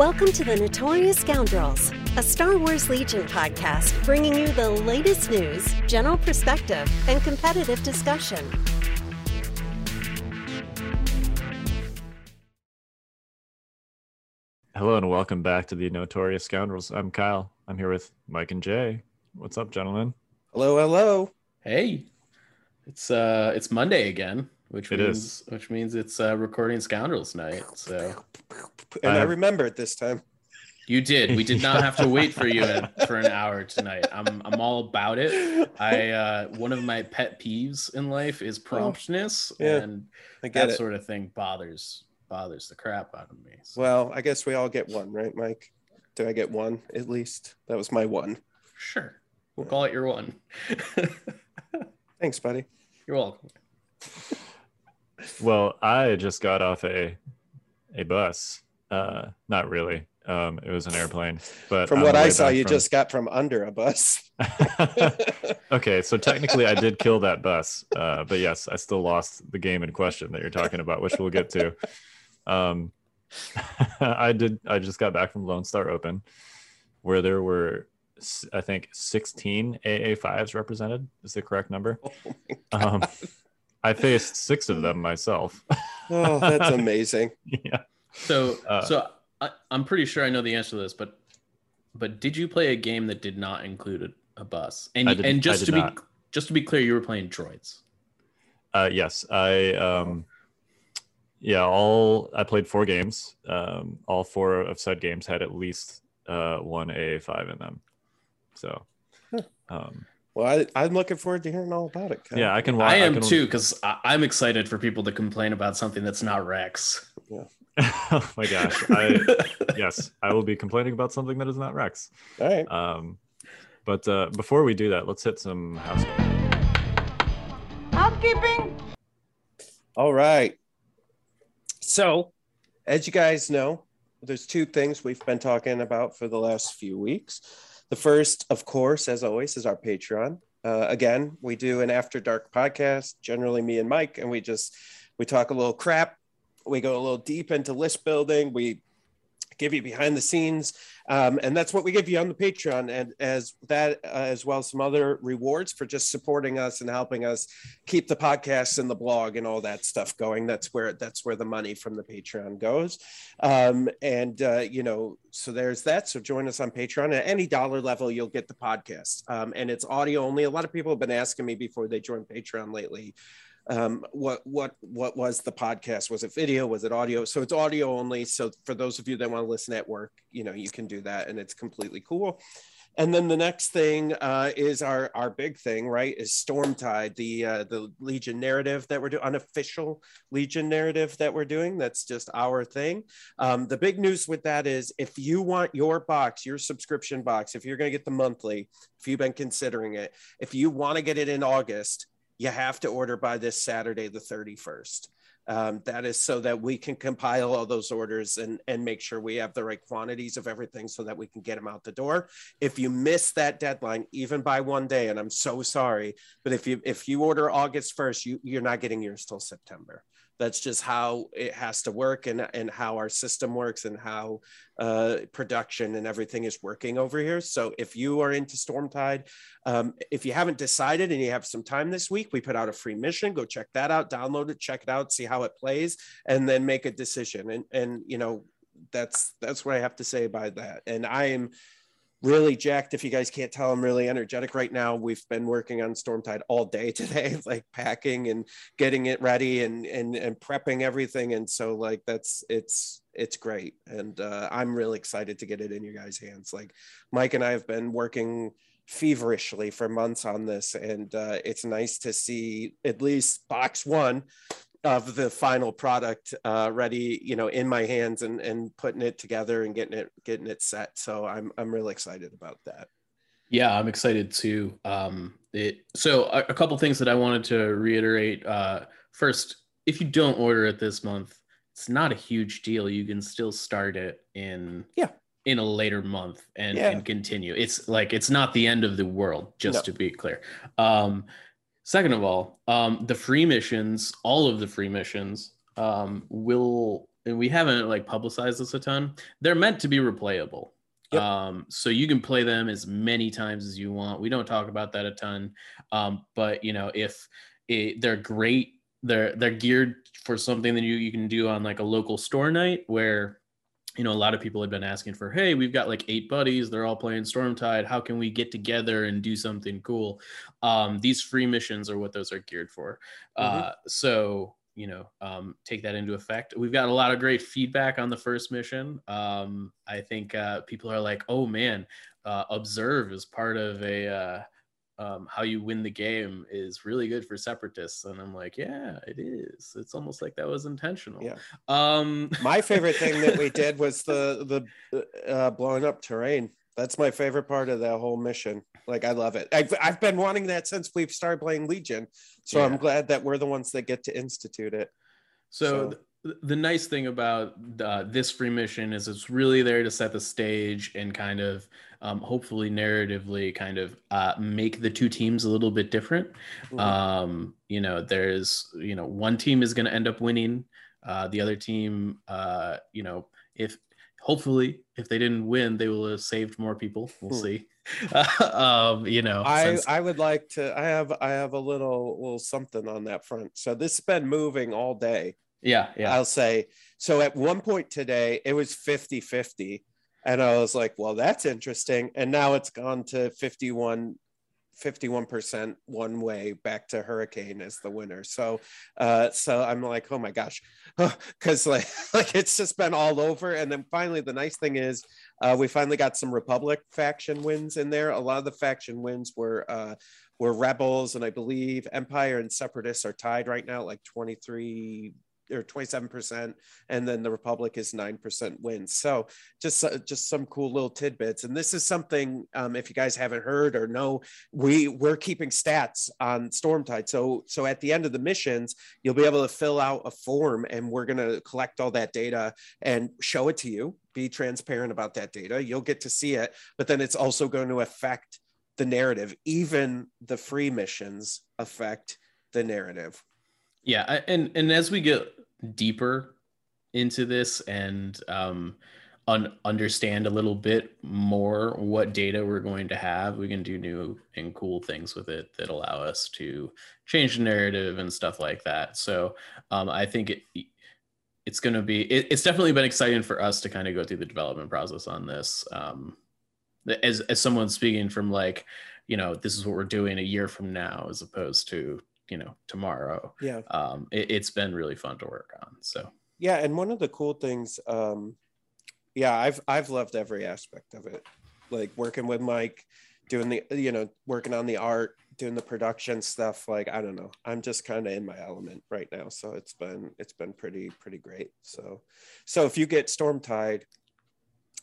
Welcome to the Notorious Scoundrels, a Star Wars Legion podcast bringing you the latest news, general perspective, and competitive discussion. Hello and welcome back to the Notorious Scoundrels. I'm Kyle. I'm here with Mike and Jay. What's up, gentlemen? Hello, hello. Hey, it's uh, it's Monday again, which It means is. which means it's uh, recording Scoundrels night. So And I, I- remember it this time. you did. We did not have to wait for you for an hour tonight. I'm I'm all about it. I uh, one of my pet peeves in life is promptness, Yeah, and that it. sort of thing bothers bothers the crap out of me. So, Well, I guess we all get one, right, Mike? Did I get one at least? That was my one. sure, we'll call it your one. Thanks, buddy. You're welcome. Well, I just got off a a bus. Uh, not really. Um, it was an airplane, but From what I saw, you from- just got from under a bus. okay, so technically I did kill that bus, uh, but yes, I still lost the game in question that you're talking about, which we'll get to. Um, I did. I just got back from Lone Star Open, where there were, I think, 16 AA5s represented. Is the correct number? oh. Um, I faced six of them myself. oh, that's amazing. yeah. So, Uh, so I, I'm pretty sure I know the answer to this, but but did you play a game that did not include a, a bus? And I did- and I just did to be not. just to be clear, you were playing droids. Uh, yes, I um, yeah, all I played four games. Um, all four of said games had at least uh, one AA5 in them. So, um, Well, I, I'm looking forward to hearing all about it. Kyle. yeah, I can. wa- I am can, too, because I'm excited for people to complain about something that's not Rex. oh my gosh! I yes, I will be complaining about something that is not Rex. All right. Um, but uh, before we do that, let's hit some housekeeping. Housekeeping. All right. So, as you guys know, there's two things we've been talking about for the last few weeks. The first, of course, as always, is our Patreon. Uh, again, we do an after dark podcast, generally me and Mike, and we just we talk a little crap. We go a little deep into list building. We give you behind the scenes, um, and that's what we give you on the Patreon, and as that, uh, as well as some other rewards for just supporting us and helping us keep the podcast and the blog and all that stuff going. That's where that's where the money from the Patreon goes. Um, and uh, you know, so there's that. So join us on Patreon at any dollar level, you'll get the podcast. Um, and it's audio only. A lot of people have been asking me before they joined Patreon lately. Um, what what what was the podcast? Was it video? Was it audio? So it's audio only. So for those of you that want to listen at work, you know, you can do that, and it's completely cool. And then the next thing uh, is our our big thing, right? Is Stormtide, the uh, the Legion narrative that we're doing, unofficial Legion narrative that we're doing. That's just our thing. Um, the big news with that is if you want your box, your subscription box, if you're going to get the monthly, if you've been considering it, if you want to get it in August, you have to order by this Saturday, the 31st. Um, that is so that we can compile all those orders and, and make sure we have the right quantities of everything so that we can get them out the door. If you miss that deadline, even by one day, and I'm so sorry, but if you if you order August 1st, you, you're not getting yours till September. That's just how it has to work and, and how our system works and how uh, production and everything is working over here. So if you are into Stormtide, um, if you haven't decided and you have some time this week, we put out a free mission. Go check that out, download it, check it out, see how it plays, and then make a decision. And and you know that's that's what I have to say about that. And I am really jacked. If you guys can't tell, I'm really energetic right now. We've been working on Stormtide all day today, like packing and getting it ready and and and prepping everything. And so like that's it's it's great. And uh, I'm really excited to get it in your guys' hands. Like Mike and I have been working feverishly for months on this, and uh, it's nice to see at least box one of the final product uh, ready, you know, in my hands and and putting it together and getting it getting it set. So I'm I'm really excited about that. Yeah, I'm excited too. Um, it so a, a couple things that I wanted to reiterate. Uh, first, if you don't order it this month, it's not a huge deal. You can still start it in Yeah. in a later month and, Yeah. and continue. It's like it's not the end of the world, just No. to be clear. Um, second of all, um, the free missions, all of the free missions, um, will and we haven't like publicized this a ton. They're meant to be replayable. Yep. Um, so you can play them as many times as you want. We don't talk about that a ton, um, but you know if it, they're great, they're they're geared for something that you you can do on like a local store night where you know, a lot of people have been asking for, hey, we've got like eight buddies, they're all playing Stormtide. How can we get together and do something cool? Um, these free missions are what those are geared for. Mhm. Uh, so, you know, um, take that into effect. We've got a lot of great feedback on the first mission. Um, I think uh, people are like, oh man, uh, observe is part of a. Um, how you win the game is really good for separatists, and I'm like, yeah, it is. It's almost like that was intentional. Yeah. Um, My favorite thing that we did was the the uh, blowing up terrain. That's my favorite part of that whole mission. Like I love it. I've I've been wanting that since we've started playing Legion. So Yeah. I'm glad that we're the ones that get to institute it. So, So- th- the nice thing about uh, this free mission is it's really there to set the stage and kind of um, hopefully narratively kind of uh, make the two teams a little bit different. Mhm. Um, you know, there's you know one team is going to end up winning, uh, the other team, uh, you know, if hopefully if they didn't win, they will have saved more people. We'll Hmm. see. um, you know, I since- I would like to. I have I have a little little something on that front. So this has been moving all day. yeah, yeah. I'll say. So at one point today, it was 50 50. And I was like, well, that's interesting. And now it's gone to 51. 51% one way back to hurricane as the winner so uh so i'm like oh my gosh because like like it's just been all over and then finally the nice thing is uh we finally got some republic faction wins in there a lot of the faction wins were uh were rebels and i believe empire and separatists are tied right now like 23 or 27% and then the republic is 9% wins so just uh, just some cool little tidbits. And this is something um, if you guys haven't heard or know we we're keeping stats on stormtide so so at the end of the missions you'll be able to fill out a form and we're going to collect all that data and show it to you. Be transparent about that data. You'll get to see it but then it's also going to affect the narrative. Even the free missions affect the narrative. Yeah and and as we get deeper into this and um un- understand a little bit more what data we're going to have we can do new and cool things with it that allow us to change the narrative and stuff like that. So um i think it it's going to be it, it's definitely been exciting for us to kind of go through the development process on this um as as someone speaking from like you know this is what we're doing a year from now as opposed to you know tomorrow yeah. um it, it's been really fun to work on so. Yeah and one of the cool things um yeah i've i've loved every aspect of it. Like working with mike doing the you know working on the art doing the production stuff like i don't know. I'm just kind of in my element right now so it's been it's been pretty pretty great. So so if you get stormtide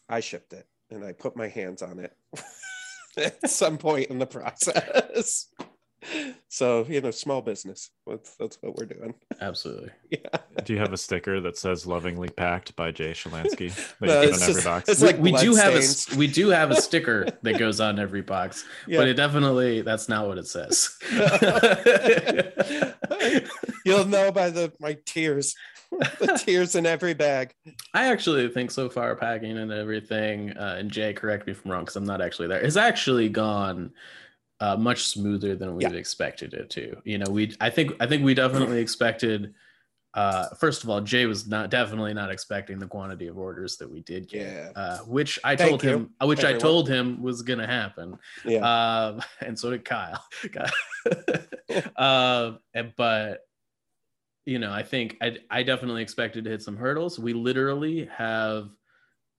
i shipped it and i put my hands on it at some point in the process so you know small business that's, that's what we're doing absolutely yeah Do you have a sticker that says "Lovingly Packed" by Jay Shalansky that No, you put it's on every box? it's we, like we do have a we do have a sticker that goes on every box Yeah. but it definitely that's not what it says You'll know by the my tears, the tears in every bag. I actually think so far packing and everything, uh, and Jay, correct me if I'm wrong because I'm not actually there. It's actually gone uh, much smoother than we've Yeah. expected it to. You know, we I think I think we definitely expected. Uh, first of all, Jay was not definitely not expecting the quantity of orders that we did get, Yeah. uh, which I Thank told you, him, which I told him was gonna happen. Yeah, Um, and so did Kyle. and- but you know, I think I I definitely expected to hit some hurdles. We literally have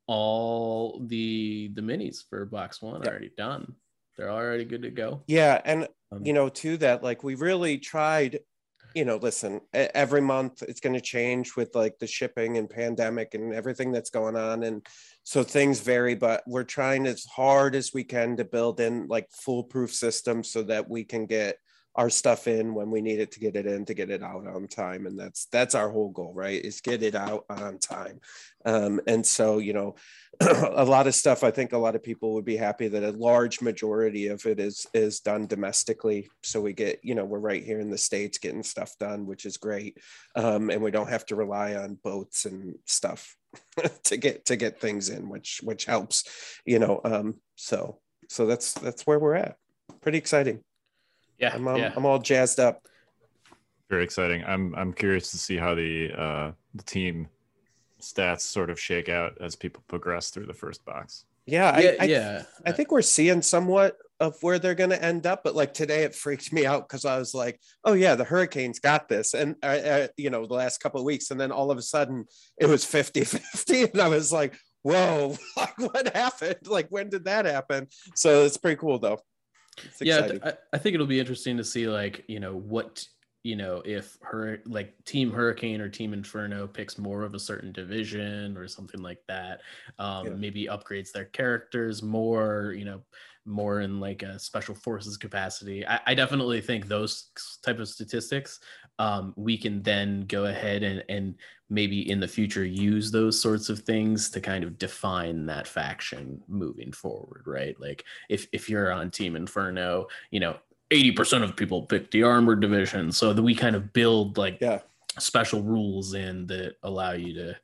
all the the minis for box one Yeah. already done. They're already good to go. yeah, and Um, you know, to that, like we really tried. You know, listen, every month it's going to change with like the shipping and pandemic and everything that's going on, and so things vary. But we're trying as hard as we can to build in like foolproof systems so that we can get our stuff in when we need it to get it in to get it out on time. And that's that's our whole goal right? Is get it out on time. Um, and so you know a lot of stuff i think a lot of people would be happy that a large majority of it is is done domestically. So we get you know we're right here in the states getting stuff done which is great. Um, and we don't have to rely on boats and stuff to get to get things in which which helps you know um, so so that's that's where we're at. Pretty exciting Yeah, I'm, I'm, yeah. I'm all jazzed up. Very exciting. I'm I'm curious to see how the uh, the team stats sort of shake out as people progress through the first box. Yeah, yeah, I, I, yeah. I think we're seeing somewhat of where they're going to end up. But like today, it freaked me out because I was like, "Oh yeah, the Hurricanes got this," and uh, uh, you know, the last couple of weeks, and then all of a sudden, it was 50-50. and I was like, "Whoa, like, what happened? Like, when did that happen?" So it's pretty cool, though. It's yeah exciting. I, I think it'll be interesting to see like you know what you know if her like team hurricane or team inferno picks more of a certain division or something like that um Yeah. maybe upgrades their characters more you know more in like a special forces capacity i, I definitely think those type of statistics um we can then go ahead and and maybe in the future use those sorts of things to kind of define that faction moving forward right? Like if if you're on team inferno you know 80% of people pick the armored division. So that we kind of build like yeah, special rules in that allow you to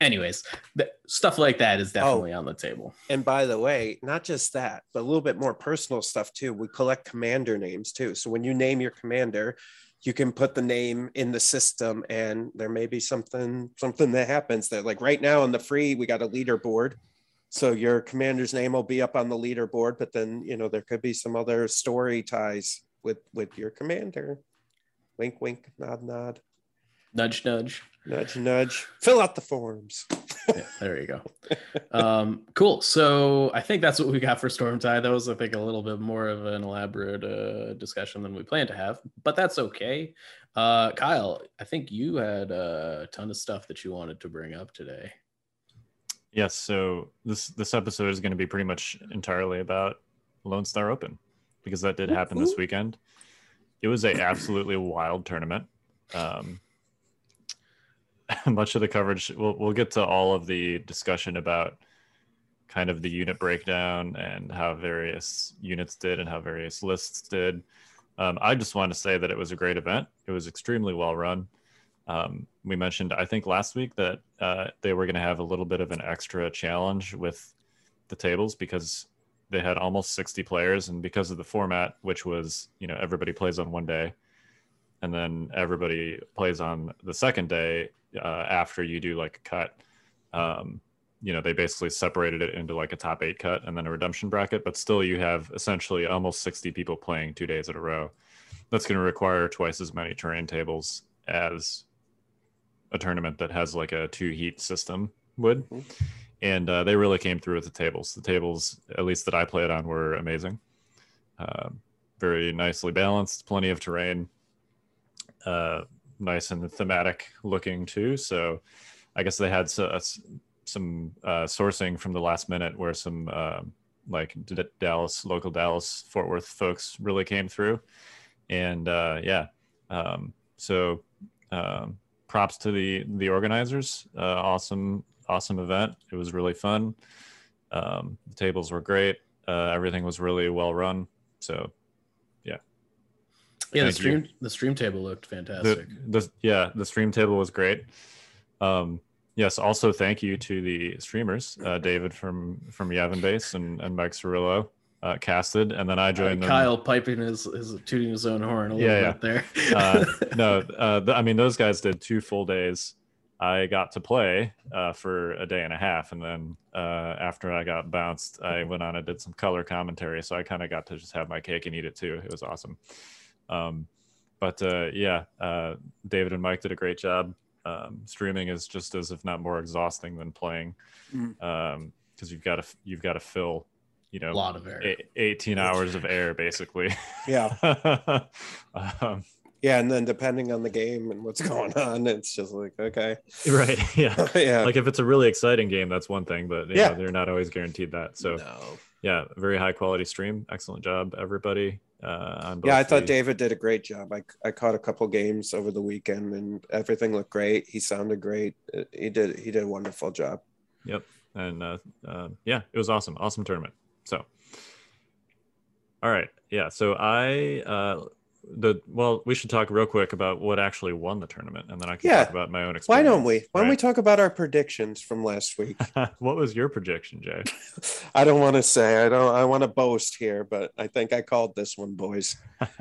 anyways th- stuff like that is definitely on the table. And by the way, not just that, but a little bit more personal stuff too. We collect commander names too. So when you name your commander, you can put the name in the system and there may be something something that happens that like right now on the free we got a leaderboard. So your commander's name will be up on the leaderboard but then you know there could be some other story ties with with your commander. Wink wink nod nod. Nudge nudge. Nudge nudge. Fill out the forms yeah, there you go um cool so i think that's what we got for storm tide that was i think a little bit more of an elaborate uh discussion than we planned to have but that's okay uh kyle i think you had a ton of stuff that you wanted to bring up today Yes. So this this episode is going to be pretty much entirely about Lone Star Open because that did happen this weekend. It was a absolutely wild tournament. Um, much of the coverage, we'll we'll get to all of the discussion about kind of the unit breakdown and how various units did and how various lists did. Um, I just want to say that it was a great event. It was extremely well run. Um, we mentioned, I think last week that uh, they were going to have a little bit of an extra challenge with the tables because they had almost 60 players, and because of the format, which was you know everybody plays on one day, and then everybody plays on the second day uh, after you do like a cut. Um, you know, they basically separated it into like a top eight cut and then a redemption bracket, but still you have essentially almost 60 people playing two days in a row. That's going to require twice as many terrain tables as a tournament that has like a two heat system would. Mhm. And uh, they really came through with the tables. The tables, at least that I played on, were amazing. Uh, very nicely balanced, plenty of terrain, uh, nice and thematic looking too. So I guess they had so, some uh, sourcing from the last minute where some um like D- Dallas, local Dallas, Fort Worth folks really came through. And uh, yeah, um, so um, props to the the organizers. Uh, awesome, awesome event. It was really fun. Um, the tables were great. Uh, everything was really well run. So yeah the Thank you. stream the stream table looked fantastic the yeah the stream table was great. Um, yes, also thank you to the streamers, uh, David from from Yavin Base and and Mike Cirillo uh, casted, and then I Uh, joined them. Kyle piping his, his tooting his own horn a little Yeah, bit there. uh, no, uh, th- I mean those guys did two full days. I got to play uh, for a day and a half, and then uh, after I got bounced, I went on and did some color commentary. So I kind of got to just have my cake and eat it too. It was awesome. Um, but uh, yeah, uh, David and Mike did a great job. Um, streaming is just as, if not more, exhausting than playing because Mm. you've got to you've got to fill, you know, a lot of air. a- 18 hours of air basically. yeah um, yeah and then depending on the game and what's going on it's just like okay right. Yeah. yeah Like if it's a really exciting game, that's one thing, but you Yeah. know, they're not always guaranteed that. So no. yeah, very high quality stream. Excellent job, everybody. Uh, on Yeah, I thought David did a great job. I, I caught a couple games over the weekend and everything looked great. He sounded great. Uh, He did he did a wonderful job. Yep. And uh, uh, yeah, it was awesome. Awesome tournament. So, all right. Yeah. So I, uh, the, well, we should talk real quick about what actually won the tournament and then I can Yeah. talk about my own experience. Why don't we? Why don't we talk about our predictions from last week? what was your projection, Jay? I don't want to say. I don't I want to boast here, but I think I called this one, boys.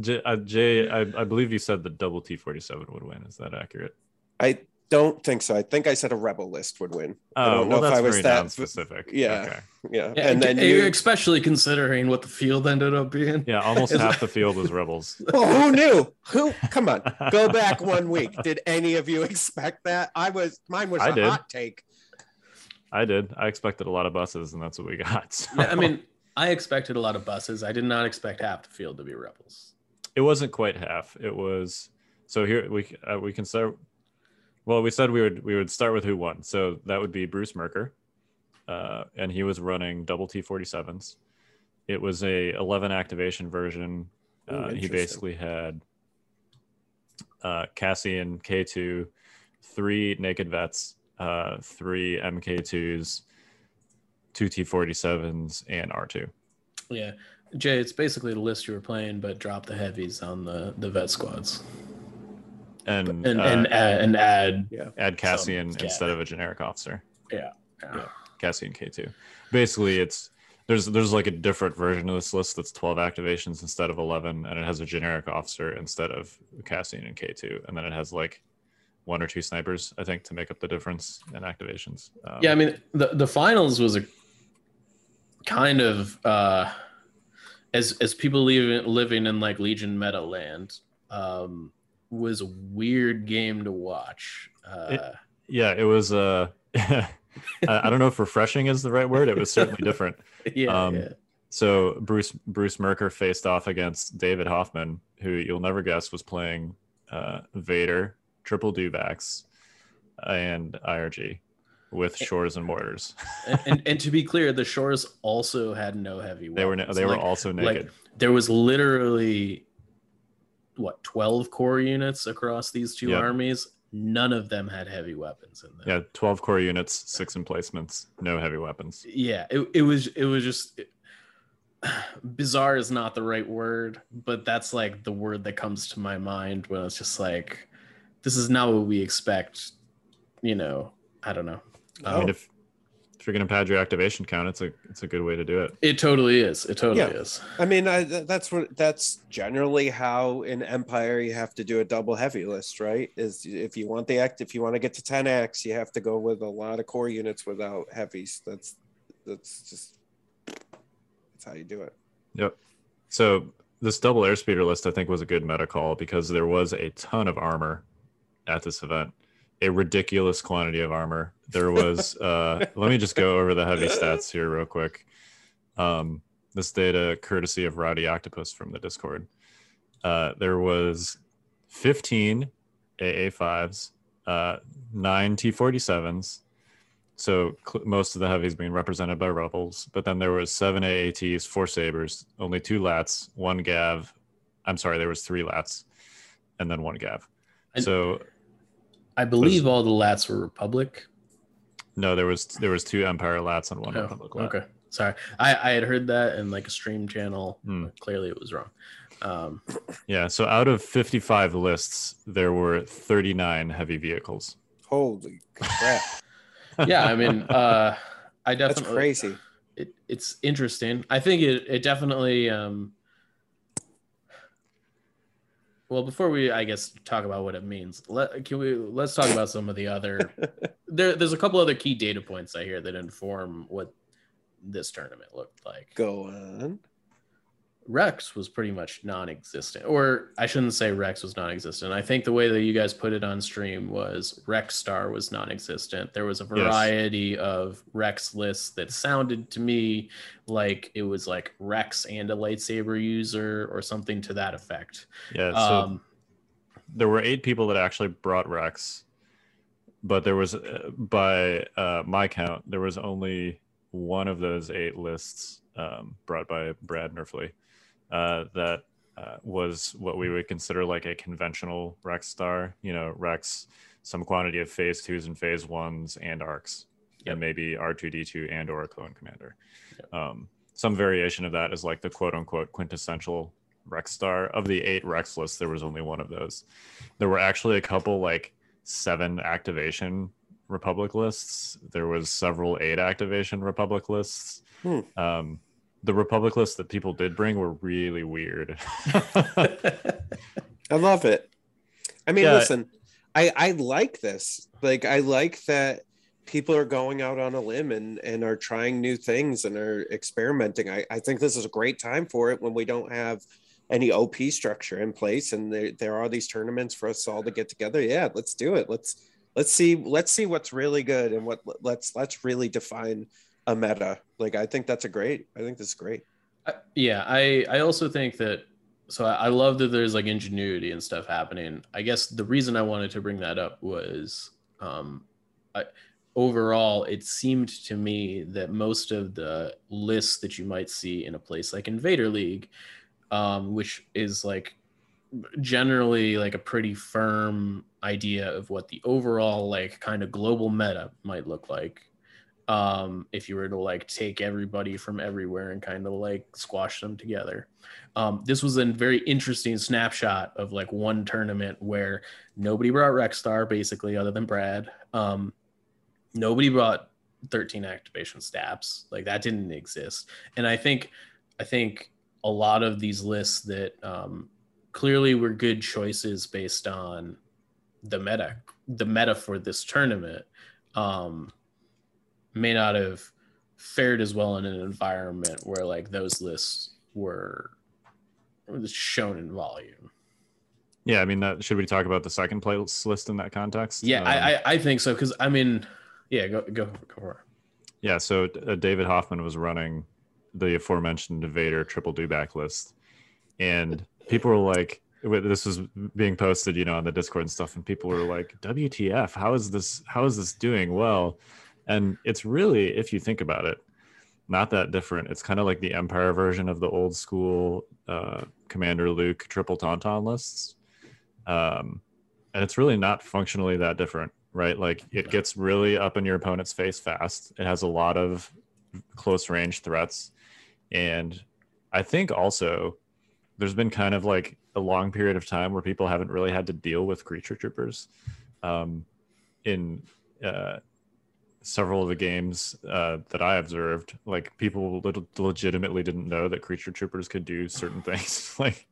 Jay, uh, Jay I, I believe you said the double T47 would win. Is that accurate? I don't think so. I think I said a rebel list would win. I Oh, don't know well, if I was that specific. yeah. Okay. Yeah. Yeah, and then you, you especially considering what the field ended up being. Yeah. Almost half the field was rebels. Well, who knew? Who? Come on, go back one week. Did any of you expect that? I was. Mine was I a did. hot take. I did. I expected a lot of buses, and that's what we got. so- Yeah, I mean, I expected a lot of buses. I did not expect half the field to be rebels. it wasn't quite half. It was so here we uh, we can start. Well, we said we would we would start with who won. So that would be Bruce Merker, uh, and he was running double T forty sevens. It was a eleven activation version. Ooh, Uh, he basically had uh, Cassian K two, three naked vets, uh, three MK twos, two T forty sevens, and R two. Yeah, Jay, it's basically the list you were playing, but drop the heavies on the the vet squads And and uh, and add, and add add Cassian Some instead of a generic officer. yeah. yeah. Cassian K2. Basically, it's there's there's like a different version of this list that's 12 activations instead of 11, and it has a generic officer instead of Cassian and K2, and then it has like one or two snipers, I think, to make up the difference in activations. Um, Yeah, I mean the the finals was a kind of uh as as people living living in like Legion meta land um was a weird game to watch. Uh yeah, it was. Uh, I don't know if refreshing is the right word. It was certainly different. yeah, um, yeah. So Bruce Bruce Merker faced off against David Hoffman, who you'll never guess was playing uh, Vader, triple dewbacks, and IRG with shores and mortars. and, and, and to be clear, the shores also had no heavy They were weapons. they were Like- also naked. like there was literally what 12 core units across these two Yeah. armies none of them had heavy weapons in them yeah, twelve core units, six emplacements, no heavy weapons. yeah it, it was it was just bizarre is not the right word but that's like the word that comes to my mind when it's just like this is not what we expect you know i don't know I Oh. mean, if if you're gonna pad your activation count, it's a it's a good way to do it. it totally is it totally Yeah. is I mean, I, that's what that's generally how in Empire you have to do a double heavy list, right? Is if you want the act, if you want to get to 10x, you have to go with a lot of core units without heavies. That's that's just that's how you do it. Yep. So this double airspeeder list, I think, was a good meta call because there was a ton of armor at this event, a ridiculous quantity of armor. There was. uh, let me just go over the heavy stats here real quick. Um, this data courtesy of Rowdy Octopus from the Discord. Uh, there was 15 AA5s, uh, nine T47s. So cl- most of the heavies being represented by rebels, but then there was seven AATs, four sabers, only two lats, one gav. I'm sorry, there was three lats, and then one gav. And- So i believe all the lats were republic no, there was there was two Empire lats and one Oh, Republic lat. okay sorry I, I had heard that in like a stream channel but clearly it was wrong um Yeah. So out of 55 lists, there were 39 heavy vehicles. Holy crap! yeah i mean uh i That's definitely crazy. it, it's interesting i think it, it definitely um well before we i guess talk about what it means let can we let's talk about some of the other there, there's a couple other key data points i hear that inform what this tournament looked like Go on. Rex was pretty much non-existent, or I shouldn't say Rex was non-existent. I think the way that you guys put it on stream was Rex Star was non-existent. There was a variety of Rex lists that sounded to me like it was like Rex and a lightsaber user or something to that effect. Yeah. So Um, there were eight people that actually brought Rex, but there was, uh, by uh, my count, there was only one of those eight lists um, brought by Brad Nerfly uh, that uh, was what we would consider like a conventional Rex star. You know, Rex, some quantity of phase twos and phase ones and arcs, Yep. and maybe R2D2 and or a clone commander. Yep. Um, some variation of that is like the quote unquote quintessential Rex star. Of the eight Rex lists, there was only one of those. There were actually a couple like seven activation Republic lists. There was several eight activation Republic lists. Hmm. Um, the Republic lists that people did bring were really weird. I love it. I mean, Yeah. listen, I I like this. Like I like that people are going out on a limb and and are trying new things and are experimenting. I I think this is a great time for it when we don't have any OP structure in place and there there are these tournaments for us all to get together. Yeah, let's do it. Let's let's see let's see what's really good and what let's let's really define a meta. Like I think that's a great. I think this is great. I- yeah, I I also think that so I, I love that there's like ingenuity and stuff happening. I guess the reason I wanted to bring that up was um I overall it seemed to me that most of the lists that you might see in a place like Invader League, um, which is like generally like a pretty firm idea of what the overall like kind of global meta might look like um if you were to like take everybody from everywhere and kind of like squash them together. Um this was a very interesting snapshot of like one tournament where nobody brought Rexstar basically other than Brad. Um nobody brought 13 activation STAPs. Like that didn't exist. And i think i think a lot of these lists that um clearly were good choices based on the meta the meta for this tournament um may not have fared as well in an environment where like those lists were shown in volume. yeah, I mean, that, should we talk about the second place list in that context? Yeah, Um, I, I I think so because I mean, yeah, go go go for it. Yeah, so uh, David Hoffman was running the aforementioned Vader triple dewback list, and people were like, "This was being posted, you know, on the Discord and stuff," and people were like, "WTF? How is this? How is this doing well?" And it's really, if you think about it, not that different. It's kind of like the Empire version of the old school uh, Commander Luke triple Tauntaun lists, um, and it's really not functionally that different, right? Like it gets really up in your opponent's face fast. It has a lot of close range threats, and I think also there's been kind of like a long period of time where people haven't really had to deal with creature troopers. Um, in uh, several of the games uh, that I observed, like people legitimately didn't know that creature troopers could do certain things. like,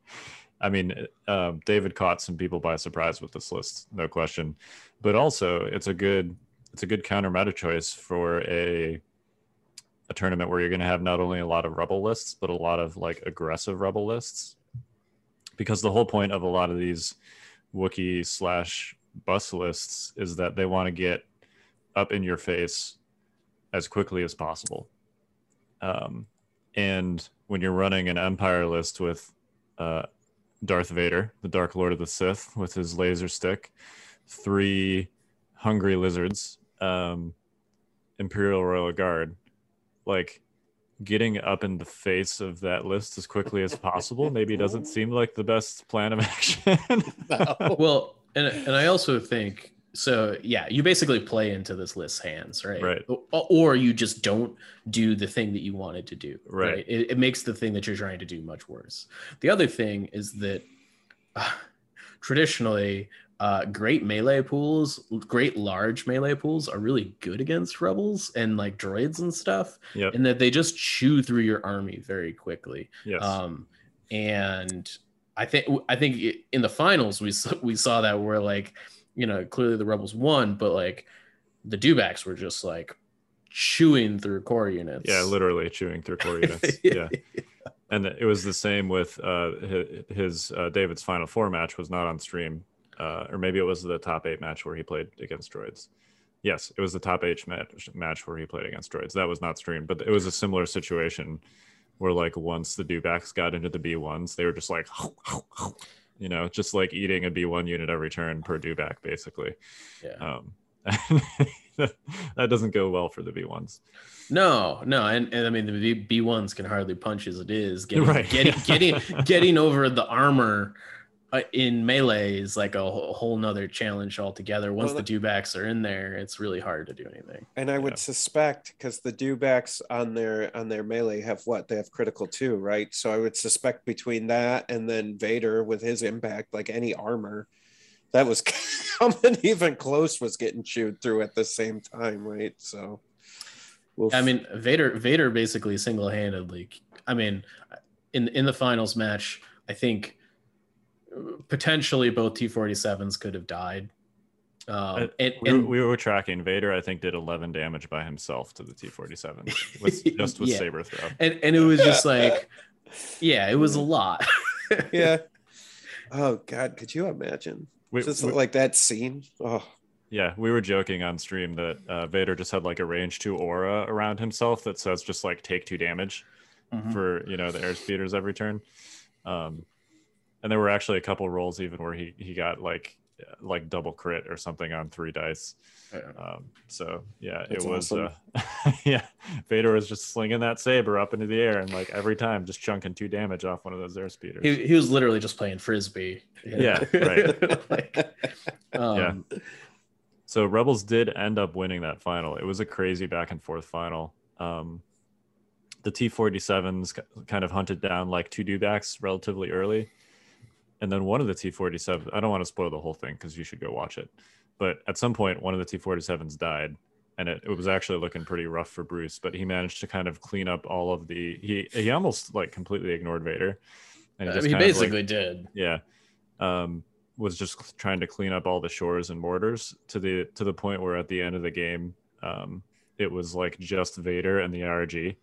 I mean, um, David caught some people by surprise with this list, no question. But also, it's a good it's a good counter meta choice for a a tournament where you're going to have not only a lot of rebel lists, but a lot of like aggressive rebel lists. Because the whole point of a lot of these Wookiee slash bus lists is that they want to get up in your face as quickly as possible. Um, and when you're running an Empire list with uh, Darth Vader, the Dark Lord of the Sith, with his laser stick, three hungry lizards, um, Imperial Royal Guard, like getting up in the face of that list as quickly as possible maybe doesn't seem like the best plan of action. Well, and and I also think so. Yeah, you basically play into this list's hands, right? Right. Or you just don't do the thing that you wanted to do. Right. It, it makes the thing that you're trying to do much worse. The other thing is that uh, traditionally, uh, great melee pools, great large melee pools, are really good against rebels and like droids and stuff, yep. and that they just chew through your army very quickly. Yes. Um, and I think I think in the finals we we saw that where like you know clearly the rebels won, but like the dewbacks were just like chewing through core units. yeah, literally chewing through core units. yeah. And it was the same with uh, his, uh, David's final four match was not on stream, uh, or maybe it was the top eight match where he played against droids. Yes, it was the top eight match, match where he played against droids. That was not streamed, but it was a similar situation where, like, once the dewbacks got into the B ones, they were just like, you know, just like eating a B one unit every turn per dewback, basically. Yeah. Um, that doesn't go well for the B1s. No, no, and, and I mean the B ones can hardly punch as it is. Getting Right. getting getting getting over the armor in melee is like a whole, whole nother challenge altogether. Once Well, the dewbacks are in there, it's really hard to do anything. And I would Yeah. suspect because the dewbacks on their on their melee have what they have critical too, right? So I would suspect between that and then Vader with his impact, like any armor, that was coming even close was getting chewed through at the same time, right? So, we'll I mean, Vader Vader basically single handedly. I mean, in in the finals match, I think uh, potentially both T forty sevens could have died. Um, Uh, and, We, and were, we were tracking Vader. I think did 11 damage by himself to the T47 with just with Yeah. saber throw. and and it was just like, yeah, it was a lot. yeah. Oh God, could you imagine? We, Just we- like that scene. Oh, yeah, we were joking on stream that uh, Vader just had like a range two aura around himself that says just like take two damage Mhm. for you know the air speeders every turn. Um, and there were actually a couple rolls even where he he got like like double crit or something on three dice. Yeah. Um, so yeah, That's it was awesome. uh, yeah. Vader was just slinging that saber up into the air and like every time just chunking two damage off one of those air speeders. He, he was literally just playing frisbee. you know? Yeah, right. Like, um, So Rebels did end up winning that final. It was a crazy back and forth final. Um, the T47s kind of hunted down like two dewbacks relatively early. And then one of the T47, I don't want to spoil the whole thing because you should go watch it. But at some point, one of the T47s died. And it, it was actually looking pretty rough for Bruce, but he managed to kind of clean up all of the. He he almost like completely ignored Vader. And I just mean, he of, like, basically did. yeah um was just trying to clean up all the shores and mortars to the to the point where at the end of the game um it was like just vader and the rg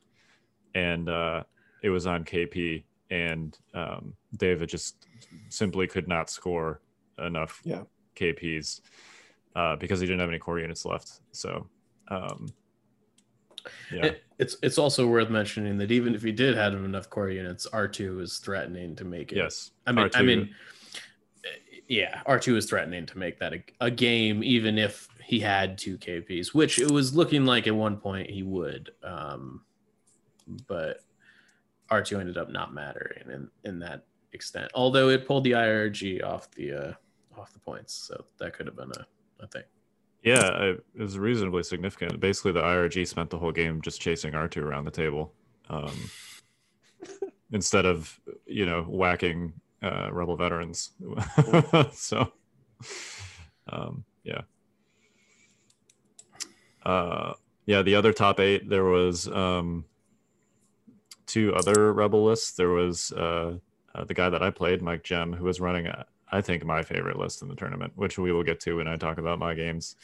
and uh it was on kp and um david just simply could not score enough Yeah. kps uh because he didn't have any core units left so um yeah It, it's it's also worth mentioning that even if he did have enough core units, R two was threatening to make it. yes I mean, I R2 mean, yeah, R two was threatening to make that a, a game, even if he had two KPs, which it was looking like at one point he would. Um, but R two ended up not mattering in in that extent. Although it pulled the IRG off the uh, off the points, so that could have been a, a thing. Yeah, I, it was reasonably significant. Basically, the IRG spent the whole game just chasing R2 around the table, um, instead of you know whacking uh, rebel veterans. so, um, yeah, uh, yeah. The other top eight, there was um, two other rebel lists. There was uh, uh, the guy that I played, Mike Gem, who was running a, I think my favorite list in the tournament, which we will get to when I talk about my games.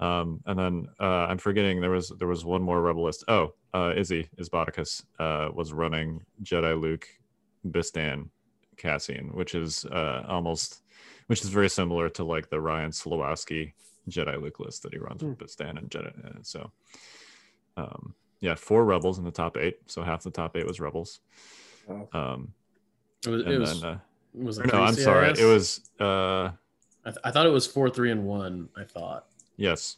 Um, and then uh, I'm forgetting there was there was one more rebel list. Oh, uh, Izzy Isbodicus uh, was running Jedi Luke, Bistan, Cassian, which is uh, almost, which is very similar to like the Ryan Slowowski Jedi Luke list that he runs with Bistan and Jedi. uh, So, um, yeah, four rebels in the top eight. So half the top eight was rebels. Wow. Um, It was. and It was. then, uh, was it no, I'm three sorry. It was uh, I, th- I thought it was four, three, and one. I thought. Yes.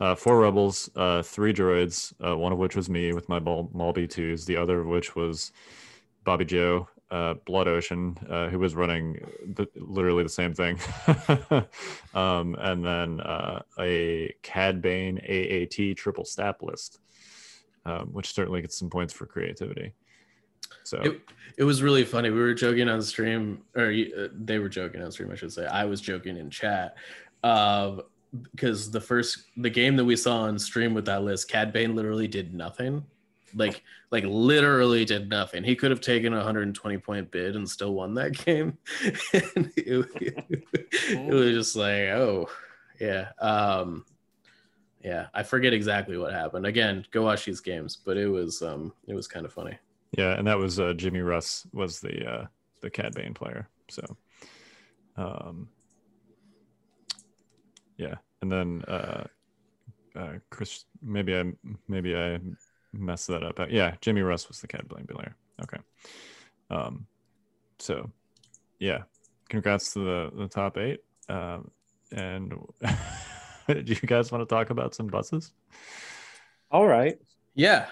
Uh, four rebels, uh, three droids, uh, one of which was me with my Mal- Malby 2s, the other of which was Bobby Joe, uh, Blood Ocean, uh, who was running the, literally the same thing. um, and then uh, a Cad Bane AAT triple stap list, um, which certainly gets some points for creativity. So, It, it was really funny. We were joking on stream, or uh, they were joking on stream, I should say. I was joking in chat. Um, because the first the game that we saw on stream with that list, Cad Bane literally did nothing. Like like literally did nothing. He could have taken a 120 point bid and still won that game. and it, it was just like, oh yeah. Um yeah, I forget exactly what happened. Again, go watch these games, but it was um it was kind of funny. Yeah, and that was uh, Jimmy Russ was the uh, the Cad Bane player. So, um, yeah, and then uh, uh, Chris, maybe I maybe I messed that up. Yeah, Jimmy Russ was the Cad Bane player. Okay, um, so yeah, congrats to the the top eight. Um, and do you guys want to talk about some buses? All right. Yeah,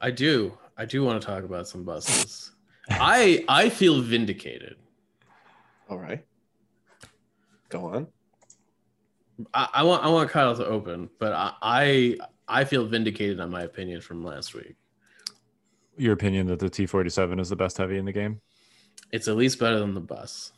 I do. I do want to talk about some buses. I I feel vindicated. All right. Go on. I, I want I want Kyle to open, but I, I I feel vindicated on my opinion from last week. Your opinion that the T47 is the best heavy in the game? It's at least better than the bus.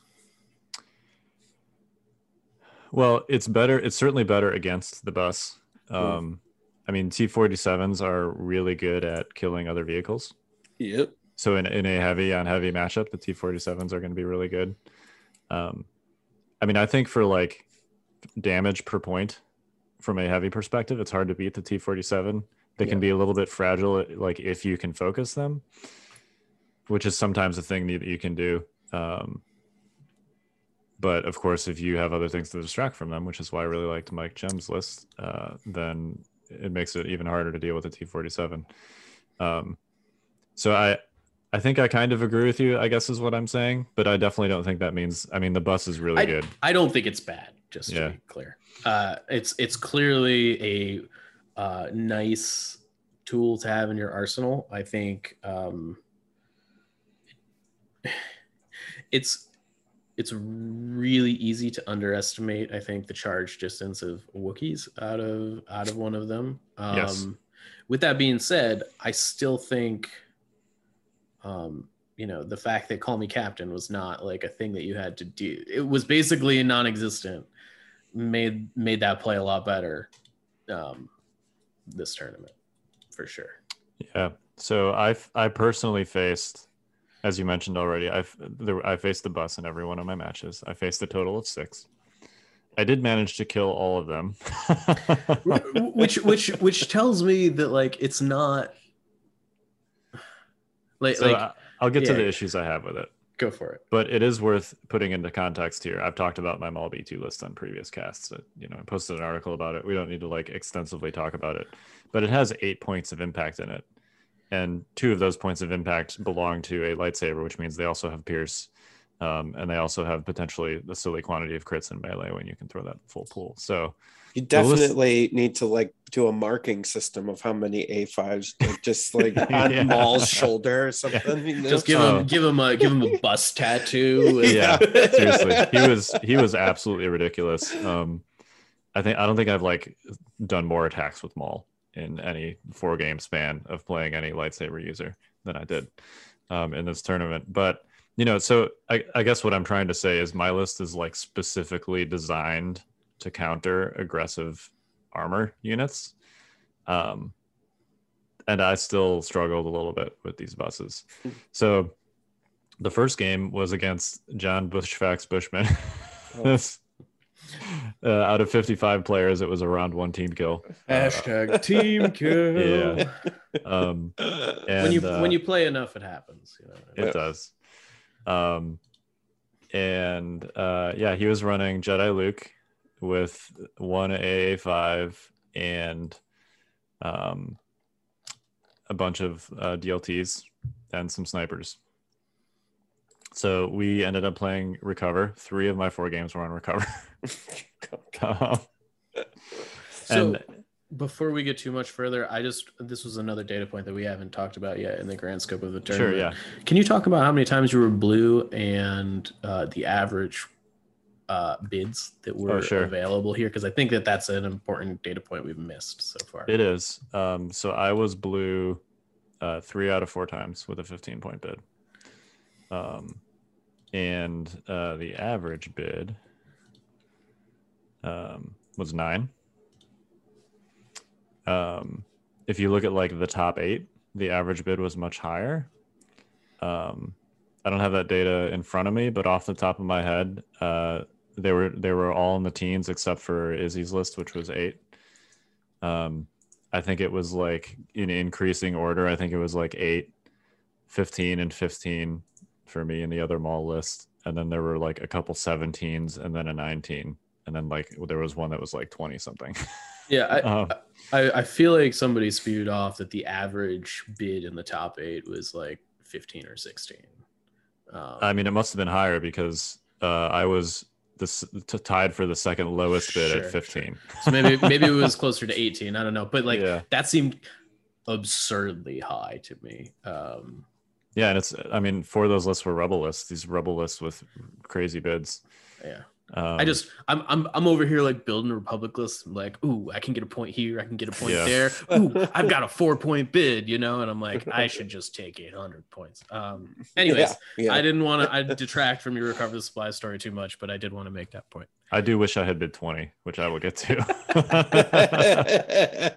Well, it's better. It's certainly better against the bus. Um, I mean, T47s are really good at killing other vehicles. Yep. So in, in a heavy on heavy matchup, the T47s are going to be really good. Um, I mean, I think for like damage per point from a heavy perspective, it's hard to beat the T47. They can be a little bit fragile, like if you can focus them, which is sometimes a thing that you can do. Um, but of course, if you have other things to distract from them, which is why I really liked Mike Gem's list, uh, then it makes it even harder to deal with the T47. Um, so I, I think I kind of agree with you. I guess is what I'm saying, but I definitely don't think that means. I mean, the bus is really I, good. I don't think it's bad. Just to be clear, uh, it's it's clearly a uh, nice tool to have in your arsenal. I think um, it's it's really easy to underestimate. I think the charge distance of Wookiees out of out of one of them. Um, Yes. With that being said, I still think, um, you know, the fact that "Call Me Captain" was not like a thing that you had to do. It was basically non-existent. Made made that play a lot better. Um, this tournament, for sure. Yeah. So I I personally faced, as you mentioned already, I've there, I faced the bus in every one of my matches. I faced a total of six. I did manage to kill all of them. which which which tells me that like it's not like so like I, I'll get to the issues I have with it, go for it. but it is worth putting into context here. I've talked about my Maul B2 list on previous casts. So, you know, I posted an article about it. We don't need to like extensively talk about it, but it has eight points of impact in it. And two of those points of impact belong to a lightsaber, which means they also have Pierce. Um, and they also have potentially the silly quantity of crits in melee when you can throw that full pool. So You Well, listen- definitely need to like do a marking system of how many A5s, like just like on Yeah. Maul's shoulder or something. you know? Just give Oh. him give him a give him a bust tattoo. and- yeah, seriously, he was he was absolutely ridiculous. Um, I think I don't think I've like done more attacks with Maul in any four game span of playing any lightsaber user than I did um, in this tournament. But you know, so I, I guess what I'm trying to say is my list is like specifically designed to counter aggressive armor units. Um, and I still struggled a little bit with these buses. So the first game was against John Bushfax Bushman. This- uh, out of 55 players, it was a round one team kill. Hashtag team kill. Yeah. Um, and, when you uh, when you play enough, it happens. You know? it Yeah. does. Um, and uh, yeah, he was running Jedi Luke with one AA5 and um, a bunch of uh, DLTs and some snipers. So we ended up playing Recover. Three of my four games were on Recover. So and before we get too much further, I just this was another data point that we haven't talked about yet in the grand scope of the tournament. sure, yeah. Can you talk about how many times you were blue and uh, the average uh, bids that were Oh, sure. available here? Because I think that that's an important data point we've missed so far. It is. Um, so I was blue uh, three out of four times with a 15 point bid. Um, and uh, the average bid um, was nine. Um, if you look at like the top eight, the average bid was much higher. Um, I don't have that data in front of me, but off the top of my head, uh, they were they were all in the teens except for Izzy's list, which was eight. Um, I think it was like in increasing order. I think it was like 8, 15, and 15 for me in the other Maul list. And then there were like a couple 17s and then a 19. And then like there was one that was like 20 something. Yeah, I, Um, I, I feel like somebody spewed off that the average bid in the top eight was like 15 or 16. Um, I mean, it must have been higher because uh, I was this t- tied for the second lowest bid Sure, at 15. So maybe maybe it was closer to 18. I don't know, but like Yeah. that seemed absurdly high to me. Um, Yeah, and it's I mean for those lists were rebel lists, these rebel lists with crazy bids. yeah. Um, I just I'm I'm I'm over here like building a Republic list. I'm like, ooh, I can get a point here, I can get a point Yeah. there. Ooh, I've got a four point bid, you know, and I'm like, I should just take 800 points. Um, anyways, Yeah, yeah. I didn't want to I detract from your recover the supply story too much, but I did want to make that point. I do wish I had bid 20, which I will get to.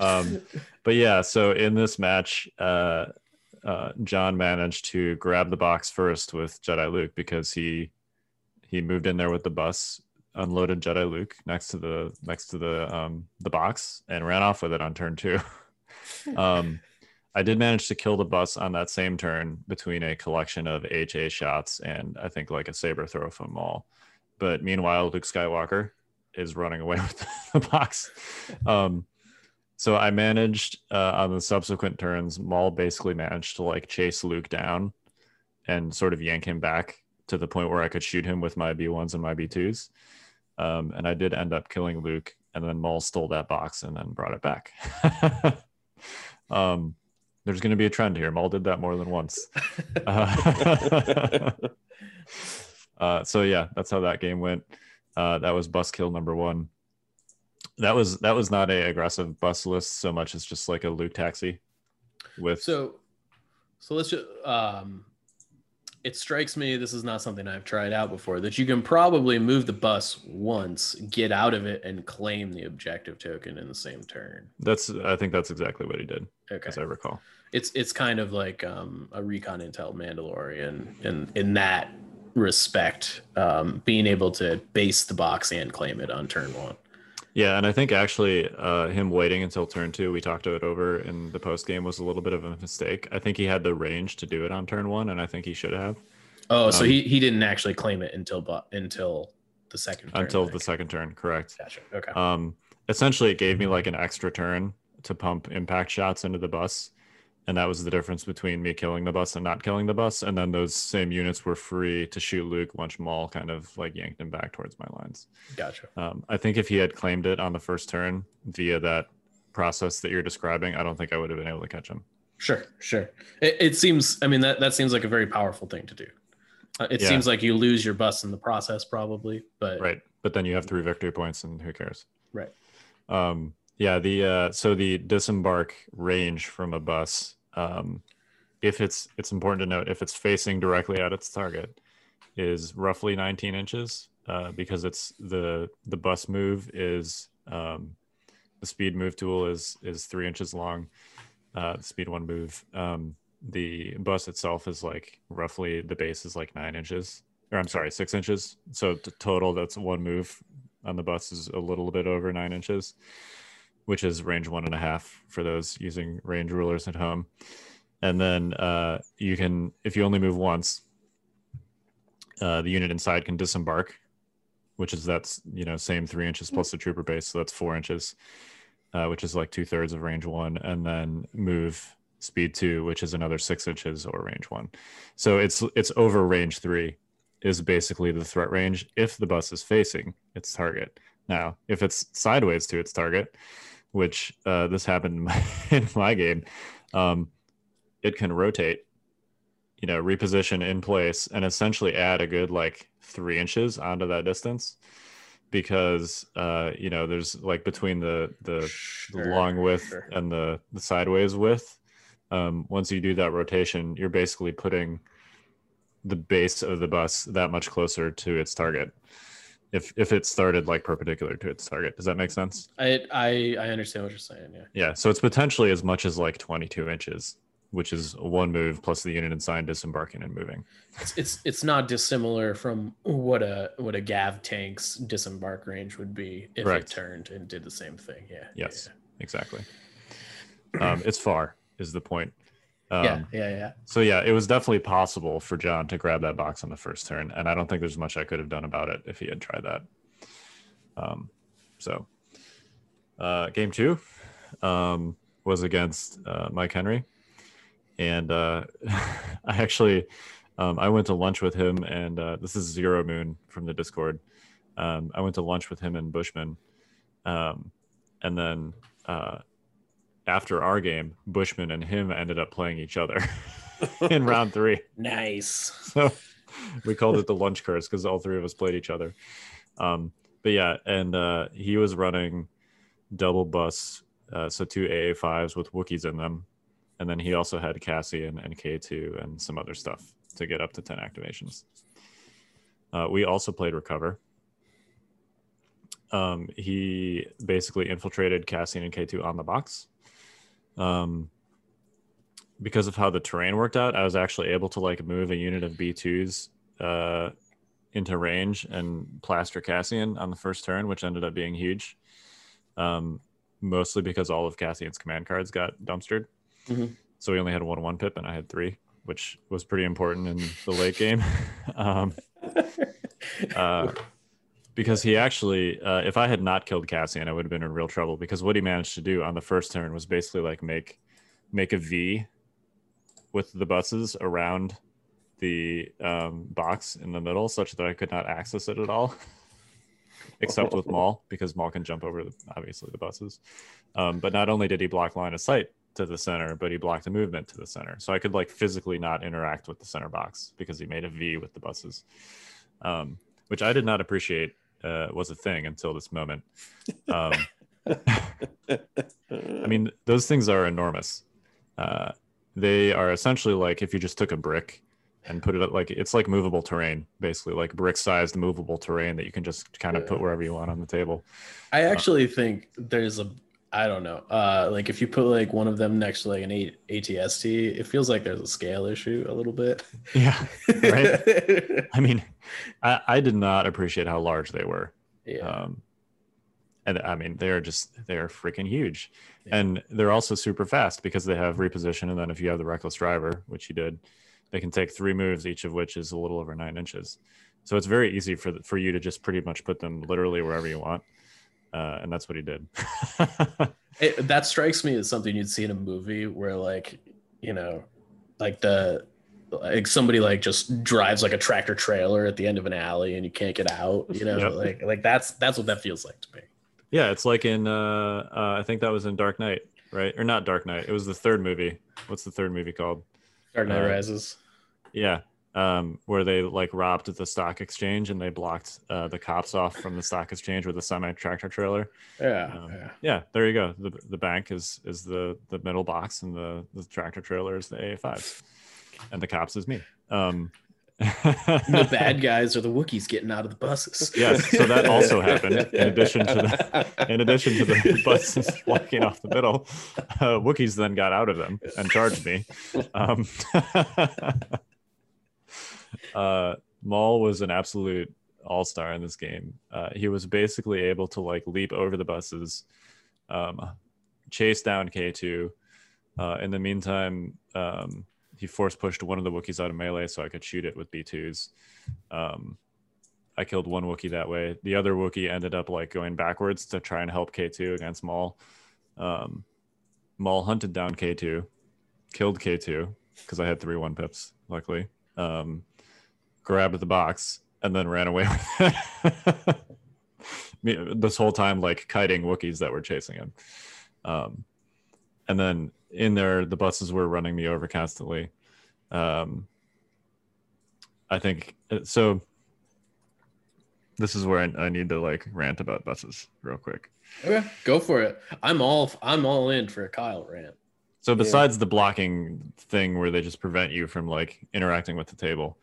um, but yeah, so in this match, uh, uh, John managed to grab the box first with Jedi Luke because he he moved in there with the bus, unloaded Jedi Luke next to the next to the um, the box, and ran off with it on turn two. um, I did manage to kill the bus on that same turn between a collection of HA shots and I think like a saber throw from Maul. But meanwhile, Luke Skywalker is running away with the box. Um, so I managed uh, on the subsequent turns, Maul basically managed to like chase Luke down and sort of yank him back to the point where I could shoot him with my B1s and my B2s. Um, and I did end up killing Luke, and then Maul stole that box and then brought it back. um, there's going to be a trend here. Maul did that more than once. Uh, uh, so yeah, that's how that game went. Uh, that was bus kill number one. That was that was not a aggressive bus list so much as just like a Luke taxi with So, so let's just. Um, it strikes me this is not something I've tried out before. That you can probably move the bus once, get out of it, and claim the objective token in the same turn. that's I think that's exactly what he did, Okay, as I recall. it's it's kind of like um, a recon intel Mandalorian in in that respect, um, being able to base the box and claim it on turn one. Yeah, and I think actually uh, him waiting until turn two, we talked about it over in the post game, was a little bit of a mistake. I think he had the range to do it on turn one, and I think he should have Oh, so Um, he, he didn't actually claim it until bu- until the second turn, until the second turn. Correct. Gotcha. Okay. Um, essentially, it gave me like an extra turn to pump impact shots into the bus, and that was the difference between me killing the bus and not killing the bus. And then those same units were free to shoot Luke once Maul kind of like yanked him back towards my lines. Gotcha. Um, I think if he had claimed it on the first turn via that process that you're describing, I don't think I would have been able to catch him. Sure, sure. It, it seems. I mean, that that seems like a very powerful thing to do. Uh, it Yeah. seems like you lose your bus in the process, probably. But Right. But then you have three victory points, and who cares? Right. Um, yeah. The uh, so the disembark range from a bus, um, if it's it's important to note if it's facing directly at its target, is roughly 19 inches uh, because it's the the bus move is um, the speed move tool is is three inches long. Uh, speed one move. Um, the bus itself is like roughly the base is like nine inches or I'm sorry, six inches. So total, that's one move on the bus is a little bit over nine inches, which is range one and a half for those using range rulers at home. And then uh, you can, if you only move once, uh, the unit inside can disembark, which is that's you know same three inches plus the trooper base, so that's four inches, uh, which is like two thirds of range one, and then move speed two, which is another six inches or range one. So it's it's over range three is basically the threat range if the bus is facing its target. Now, if it's sideways to its target, which uh, this happened in my, in my game, um, it can rotate, you know, reposition in place and essentially add a good like three inches onto that distance because uh, you know there's like between the the, the Sure, long width sure. and the the sideways width. Um, once you do that rotation, you're basically putting the base of the bus that much closer to its target if if it started like perpendicular to its target does that make sense I I I understand what you're saying. Yeah. yeah so it's potentially as much as like 22 inches which is one move plus the unit inside disembarking and moving It's, it's it's not dissimilar from what a what a Gav tank's disembark range would be if Correct. it turned and did the same thing. Yeah. yes exactly um, it's far is the point um, Yeah. Yeah. Yeah. so yeah it was definitely possible for john to grab that box on the first turn and i don't think there's much i could have done about it if he had tried that um, so uh, game two um, was against uh, mike henry and uh, i actually Um, I went to lunch with him, and uh, this is Zero Moon from the Discord. Um, I went to lunch with him and Bushman, um, and then uh, after our game, Bushman and him ended up playing each other in round three. Nice. So we called it the lunch curse because all three of us played each other. Um, but yeah, and uh, he was running double bus, uh, so two AA5s with Wookiees in them. And then he also had Cassian and K2 and some other stuff to get up to 10 activations. Uh, we also played Recover. Um, he basically infiltrated Cassian and K2 on the box. Um, because of how the terrain worked out, I was actually able to like move a unit of B2s uh, into range and plaster Cassian on the first turn, which ended up being huge. Um, mostly because all of Cassian's command cards got dumpstered. Mhm. So we only had one one pip and I had three, which was pretty important in the late game. um, uh, because he actually, uh, if I had not killed Cassian, I would have been in real trouble. Because what he managed to do on the first turn was basically like make make a V with the buses around the um, box in the middle, such that I could not access it at all, except with Maul, because Maul can jump over the, obviously the buses. Um, but not only did he block line of sight to the center, but he blocked the movement to the center. So I could like physically not interact with the center box because he made a V with the buses, um, which I did not appreciate uh, was a thing until this moment. Um, I mean, those things are enormous. Uh, they are essentially like if you just took a brick and put it up like it's like movable terrain, basically like brick sized movable terrain that you can just kind of Yeah. put wherever you want on the table. I actually think there's a I don't know. Uh like if you put like one of them next to like an A- ATST, it feels like there's a scale issue a little bit. Yeah. Right. I mean, I, I did not appreciate how large they were. yeah. Um, and I mean, they're just they're freaking huge, Yeah. and they're also super fast because they have reposition. And then if you have the reckless driver, which you did, they can take three moves, each of which is a little over nine inches. So it's very easy for for you to just pretty much put them literally wherever you want, uh, and that's what he did. It, that strikes me as something you'd see in a movie where like you know like the like somebody like just drives like a tractor trailer at the end of an alley and you can't get out you know Yep. like like that's that's what that feels like to me yeah, it's like in uh, uh, I think that was in Dark Knight, right? Or not Dark Knight. It was the third movie. What's the third movie called? Dark Knight Uh, Rises Yeah. Um, where they like robbed the stock exchange and they blocked uh, the cops off from the stock exchange with a semi tractor trailer. yeah, Um, yeah. Yeah, there you go. The the bank is is the the middle box and the the tractor trailer is the AA5s, and the cops is me. Um, the bad guys are the Wookiees getting out of the buses. Yes, so that also happened. In addition to the in addition to the buses walking off the middle, uh, Wookiees then got out of them and charged me. Um, uh, Maul was an absolute all star in this game. Uh, he was basically able to like leap over the buses, um, chase down K2. Uh, in the meantime, um, he force pushed one of the Wookiees out of melee so I could shoot it with B2s. Um, I killed one Wookiee that way. The other Wookiee ended up like going backwards to try and help K2 against Maul. Um, Maul hunted down K2, killed K2 because I had three one pips, luckily. Um, grabbed the box and then ran away with it. This whole time, like kiting Wookiees that were chasing him. Um, and then in there, the buses were running me over constantly. Um, I think so this is where I, I need to like rant about buses real quick. Okay, go for it. I'm all I'm all in for a Kyle rant. So besides the blocking thing where they just prevent you from like interacting with the table,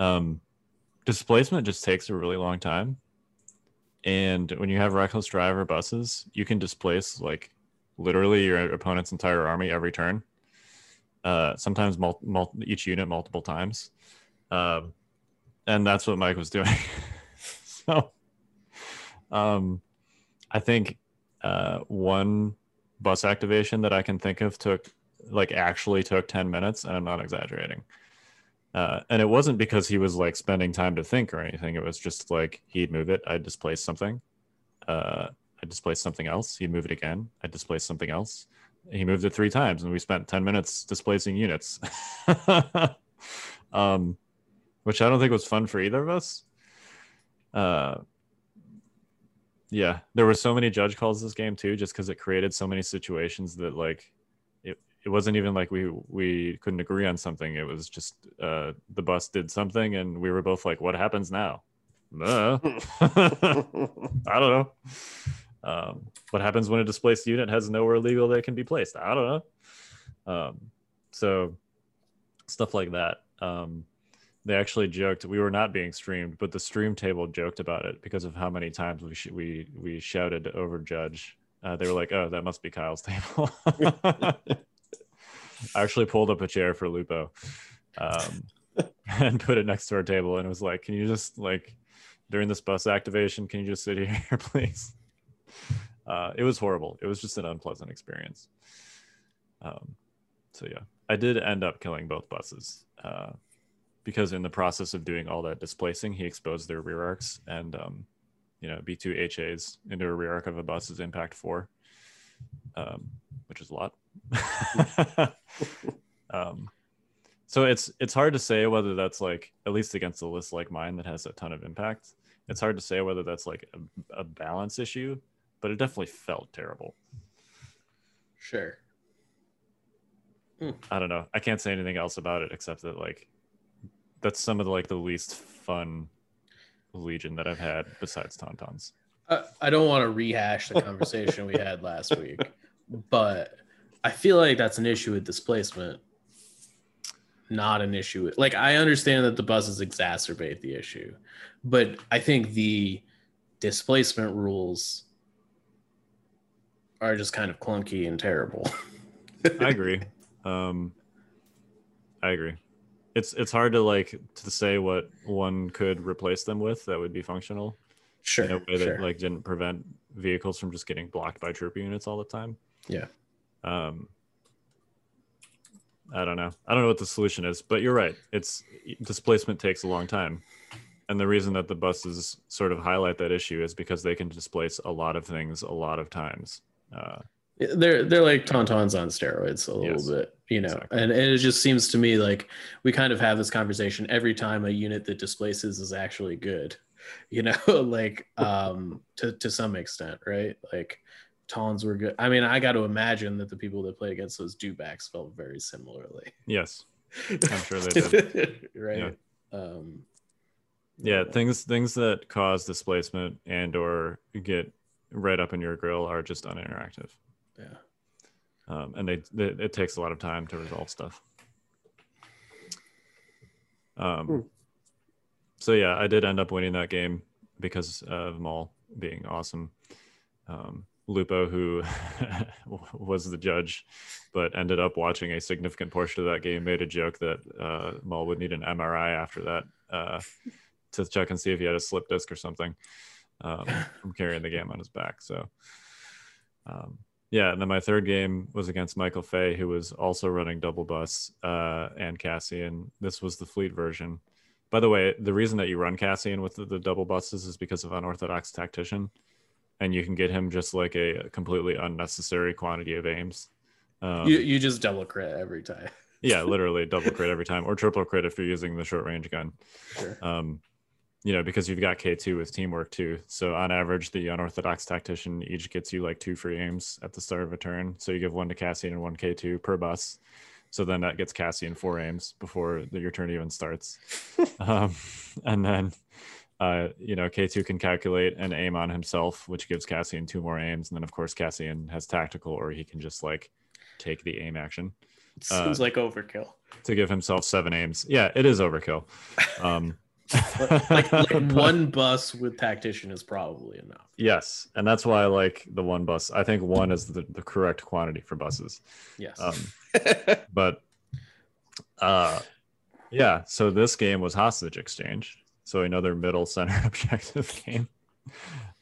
um, displacement just takes a really long time. And when you have reckless driver buses, you can displace like literally your opponent's entire army every turn. Uh, sometimes mul- mul- each unit multiple times, um, and that's what Mike was doing. so, um, I think uh, one bus activation that I can think of took like actually took 10 minutes and I'm not exaggerating. Uh, and it wasn't because he was like spending time to think or anything. It was just like he'd move it, I'd displace something. Uh, I'd displace something else. He'd move it again. I'd displace something else. He moved it three times and we spent 10 minutes displacing units. um, which I don't think was fun for either of us. Uh, yeah, there were so many judge calls this game too, just because it created so many situations that like it, wasn't even like we we couldn't agree on something. It was just uh, the bus did something, and we were both like, "What happens now?" Uh, I don't know. Um, what happens when a displaced unit has nowhere legal they can be placed? I don't know. Um, so stuff like that. Um, they actually joked we were not being streamed, but the stream table joked about it because of how many times we sh- we we shouted over Judge. Uh, they were like, "Oh, that must be Kyle's table." I actually pulled up a chair for Lupo um, and put it next to our table, and it was like, "Can you just like during this bus activation, can you just sit here, please?" Uh, it was horrible. It was just an unpleasant experience. Um, so yeah, I did end up killing both buses. Uh, because in the process of doing all that displacing, he exposed their rear arcs and um, you know B2 HAs into a rear arc of a bus is impact four, um, which is a lot. um, so it's it's hard to say whether that's like at least against a list like mine that has a ton of impact. It's hard to say whether that's like a, a balance issue, but it definitely felt terrible. Sure. I don't know. I can't say anything else about it except that like that's some of the like the least fun Legion that I've had besides Tauntauns. I, I don't want to rehash the conversation we had last week, but I feel like that's an issue with displacement, not an issue with like I understand that the buses exacerbate the issue, but I think the displacement rules are just kind of clunky and terrible. I agree. Um, I agree it's it's hard to like to say what one could replace them with that would be functional sure in a way sure. that like didn't prevent vehicles from just getting blocked by trooper units all the time yeah um i don't know. I don't know what the solution is but you're right. It's displacement takes a long time. And the reason that the buses sort of highlight that issue is because they can displace a lot of things a lot of times. Uh, they're they're like tauntauns on steroids a little Yes, bit you know exactly. and, and it just seems to me like we kind of have this conversation every time a unit that displaces is actually good you know like um to to some extent right? Like tawns were good. I mean i got to imagine that the people that play against those dewbacks felt very similarly. Yes. I'm sure they did. Right? Um yeah things things that cause displacement and or get right up in your grill are just uninteractive. Yeah. Um, and they, they it takes a lot of time to resolve stuff. Um, Hmm. so yeah i did end up winning that game because of maul being awesome. Um, lupo who was the judge but ended up watching a significant portion of that game made a joke that uh, maul would need an mri after that uh, to check and see if he had a slip disc or something um, from carrying the game on his back so um, yeah, and then my third game was against Michael Fay, who was also running double bus uh, and Cassian. This was the fleet version. By the way, the reason that you run Cassian with the, the double buses is because of unorthodox tactician, and you can get him just like a completely unnecessary quantity of aims. Um, you, you just double crit every time yeah, literally double crit every time, or triple crit if you're using the short range gun. sure Um, you know, because you've got K2 with teamwork too. So on average, the unorthodox tactician each gets you like two free aims at the start of a turn. So you give one to Cassian and one K2 per bus. So then that gets Cassian four aims before the, your turn even starts. um, and then, uh, you know, K2 can calculate and aim on himself, which gives Cassian two more aims. And then, of course, Cassian has tactical, or he can just like take the aim action seems like overkill to give himself seven aims. Yeah, it is overkill. Um, like, like one bus with tactician is probably enough Yes, and that's why I like the one bus. I think one is the, the correct quantity for buses. yes Um, but uh, yeah, so this game was hostage exchange. So another middle center objective game.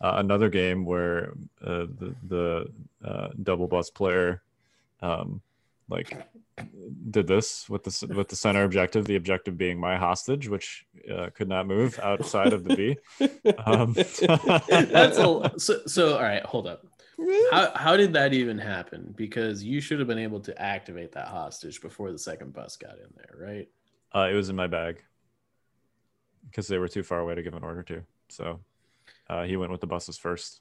Uh, another game where uh, the the uh, double bus player um, like did this with the with the center objective, the objective being my hostage, which uh, could not move outside of the B. Um, That's a so, so. All right, hold up. How how did that even happen? Because you should have been able to activate that hostage before the second bus got in there, right? uh, it was in my bag. Because they were too far away to give an order to. So uh, he went with the buses first.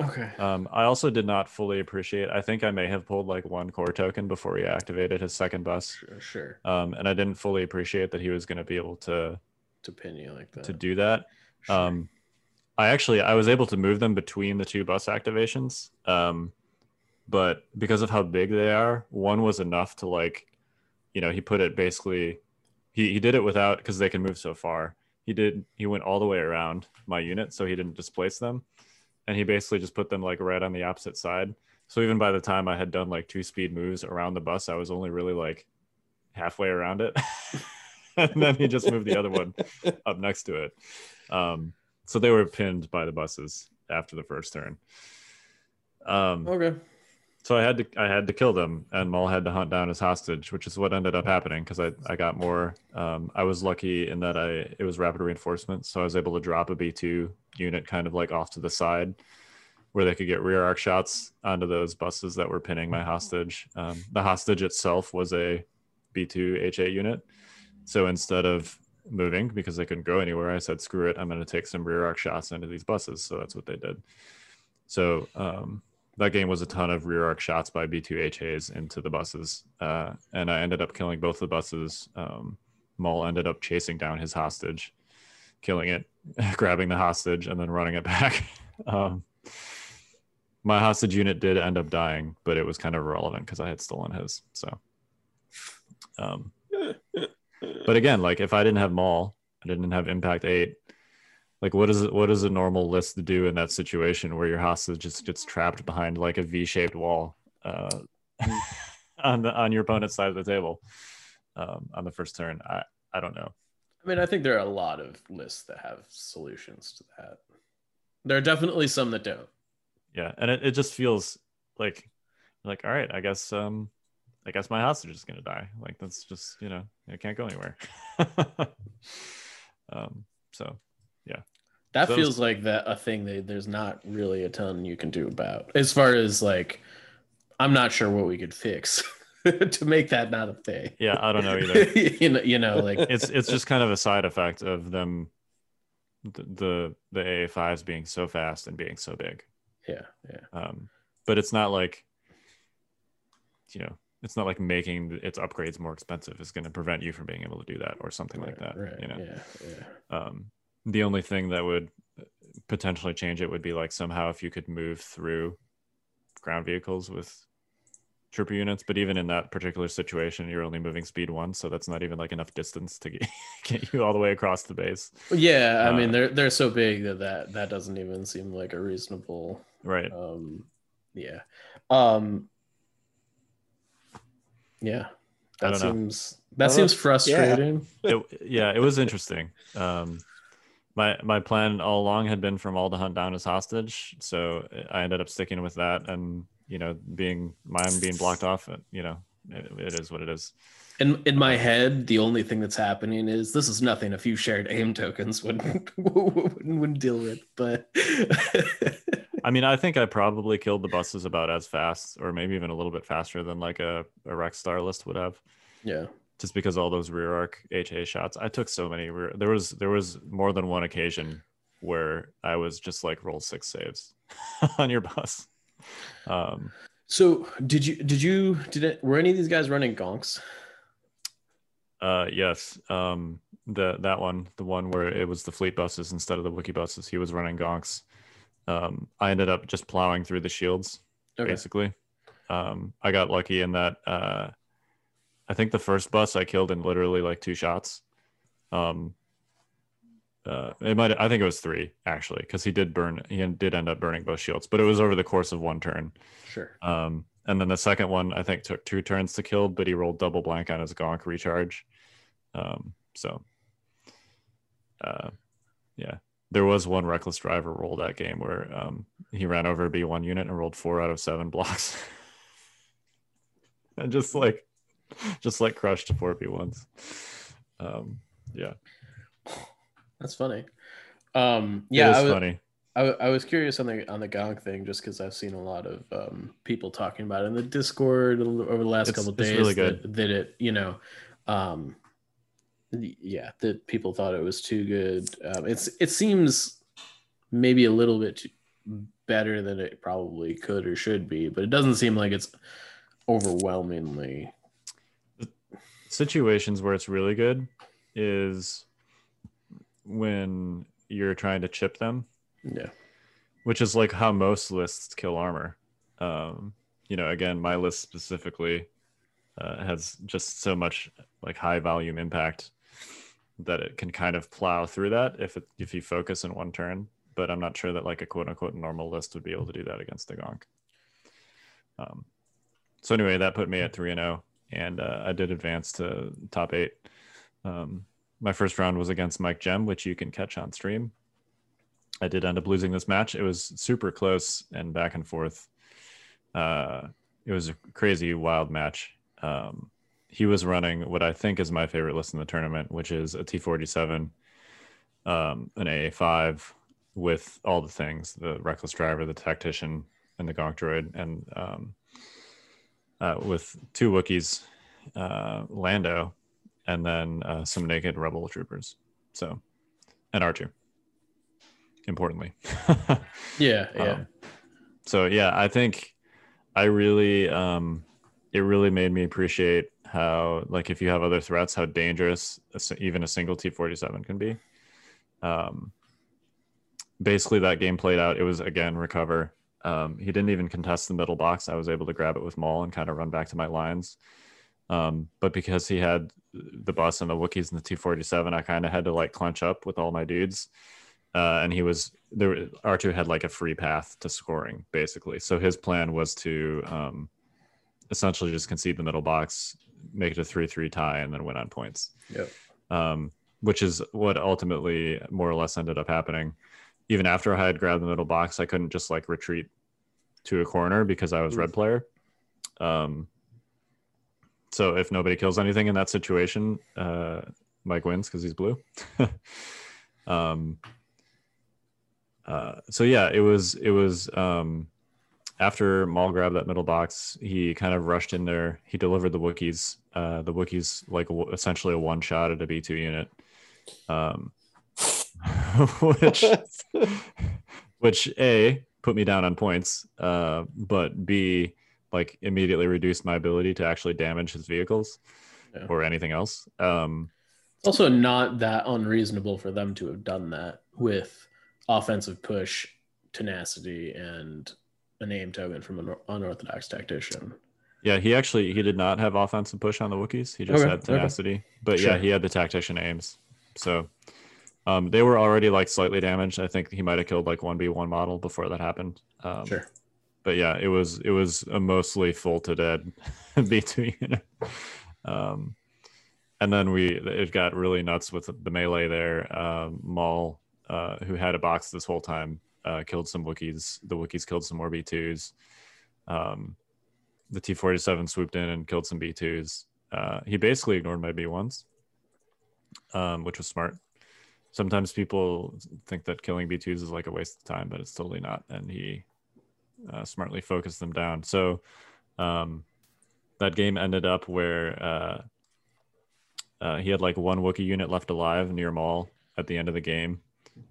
Okay. Um, I also did not fully appreciate. I think I may have pulled like one core token before he activated his second bus, Sure. Sure. um, and I didn't fully appreciate that he was going to be able to To pin you like that. to do that. Sure. Um, I actually I was able to move them between the two bus activations, um, but because of how big they are, one was enough to like, you know, he put it basically. He he did it without because they can move so far. He did he went all the way around my unit, so he didn't displace them, and he basically just put them like right on the opposite side. So even by the time I had done like two speed moves around the bus, I was only really like halfway around it. and then he just moved the other one up next to it. Um, so they were pinned by the buses after the first turn. Um, okay. So I had to I had to kill them, and Maul had to hunt down his hostage, which is what ended up happening because I, I got more. Um, I was lucky in that I it was rapid reinforcement, so I was able to drop a B two unit kind of like off to the side, where they could get rear arc shots onto those buses that were pinning my hostage. Um, the hostage itself was a B two HA unit, so instead of moving because they couldn't go anywhere, I said screw it, I'm going to take some rear arc shots into these buses. So that's what they did. So um, that game was a ton of rear arc shots by B2HAs into the buses. Uh, and I ended up killing both the buses. Um, Maul ended up chasing down his hostage, killing it, grabbing the hostage, and then running it back. um, my hostage unit did end up dying, but it was kind of irrelevant because I had stolen his. So, um, but again, like if I didn't have Maul, I didn't have Impact Eight. Like what is it? What does a normal list do in that situation where your hostage just gets trapped behind like a V-shaped wall uh, on the on your opponent's side of the table um, on the first turn? I I don't know. I mean, I think there are a lot of lists that have solutions to that. There are definitely some that don't. Yeah, and it, it just feels like like all right, I guess um I guess my hostage is gonna die. Like that's just you know it can't go anywhere. um, so That Those- feels like that a thing that there's not really a ton you can do about. As far as like, I'm not sure what we could fix to make that not a thing. yeah, I don't know either. you know, you know, like it's it's just kind of a side effect of them the the, the AA5s being so fast and being so big. yeah, yeah. Um, but it's not like you know it's not like making its upgrades more expensive is going to prevent you from being able to do that or something like that. Right. You know, Yeah, yeah. um, the only thing that would potentially change it would be like somehow if you could move through ground vehicles with trooper units but even in that particular situation you're only moving speed one so that's not even like enough distance to get, get you all the way across the base Yeah, I mean Uh, they're they're so big that, that that doesn't even seem like a reasonable right um yeah. Um yeah. That don't know. seems that Uh, seems frustrating. it, yeah it was interesting um my my plan all along had been for Maul to hunt down his hostage. So i ended up sticking with that and you know being mine being blocked off you know it, it is what it is. In in my head, the only thing that's happening is this is nothing a few shared aim tokens would would, would deal with, but I mean, I think I probably killed the buses about as fast, or maybe even a little bit faster than like a, a Rex Star list would have, yeah. Just because all those rear arc HA shots. I took so many. Rear, there was there was more than one occasion where I was just like roll six saves on your bus. Um, So did you did you did it were any of these guys running gonks? uh, yes, um, the that one, the one where it was the fleet buses instead of the Wookiee buses, he was running gonks. Um, I ended up just plowing through the shields. Okay. basically. Um, I got lucky in that uh, I think the first bus I killed in literally like two shots. Um, uh, it might I think it was three actually because he did burn he did end up burning both shields, but it was over the course of one turn. Sure. Um, and then the second one I think took two turns to kill, but he rolled double blank on his gonk recharge. Um, so, uh, yeah, there was one reckless driver roll that game where um, he ran over a B1 unit and rolled four out of seven blocks, and just like, just like crushed four B1s. Um, yeah, That's funny. Um yeah, it I was, funny. I, I was curious on the on the gonk thing just because I've seen a lot of um, people talking about it in the Discord over the last It's- couple days. really That, good. that it, you know, um, yeah, that people thought it was too good. Um, it's it seems maybe a little bit too, better than it probably could or should be, but it doesn't seem like it's overwhelmingly. Situations where it's really good is when you're trying to chip them, Yeah, which is like how most lists kill armor. Um, you know, again, my list specifically uh, has just so much like high volume impact that it can kind of plow through that if it, if you focus in one turn. But I'm not sure that like a quote unquote normal list would be able to do that against the Gonk. Um, so anyway, that put me at three and zero, and uh, I did advance to top eight. Um, my first round was against Mike Gem, which you can catch on stream. I did end up losing this match. It was super close and back and forth. Uh, it was a crazy, wild match. Um, he was running what I think is my favorite list in the tournament, which is a T47, um, an AA5 with all the things the reckless driver, the tactician, and the Gonk droid, and um, uh, with two Wookiees, uh, Lando, and then uh, some naked rebel troopers. So, and R2, importantly. yeah, yeah. Um, so yeah, I think I really um it really made me appreciate how like if you have other threats how dangerous even a single T47 can be. Um basically that game played out it was again recover. Um he didn't even contest the middle box. I was able to grab it with Maul and kind of run back to my lines. Um but because he had the bus and the Wookiees and the T47 I kind of had to like clench up with all my dudes uh, and he was there. R2 had like a free path to scoring, basically. So his plan was to um, essentially just concede the middle box, make it a three-three tie, and then win on points. Yep. Um, which is what ultimately more or less ended up happening. Even after I had grabbed the middle box, I couldn't just like retreat to a corner because I was red player. Um, so if nobody kills anything in that situation, uh, Mike wins because he's blue. um, uh, so yeah, it was it was um, after Maul grabbed that middle box, he kind of rushed in there. He delivered the Wookiees. Uh, the Wookiees like a, essentially a one shot at a B two unit, um, which which a put me down on points, uh, but b like immediately reduced my ability to actually damage his vehicles Yeah. or anything else. Um, It's also not that unreasonable for them to have done that with offensive push, tenacity, and a name token from an unorthodox tactician. Yeah, he actually he did not have offensive push on the Wookiees. He just Okay, had okay. tenacity. But Sure. yeah, he had the tactician aims. So um, they were already like slightly damaged. I think he might have killed like one B one model before that happened. Um, Sure. But yeah, it was it was a mostly full to dead B two unit. Um, and then we it got really nuts with the melee there. Um, Maul, uh, who had a box this whole time, uh, killed some Wookiees. The Wookiees killed some more B twos. Um, the T forty seven swooped in and killed some B twos. Uh, he basically ignored my B ones, um, which was smart. Sometimes people think that killing B twos is like a waste of time, but it's totally not. And he uh, smartly focused them down. So um, that game ended up where uh, uh, he had like one Wookiee unit left alive near Maul at the end of the game,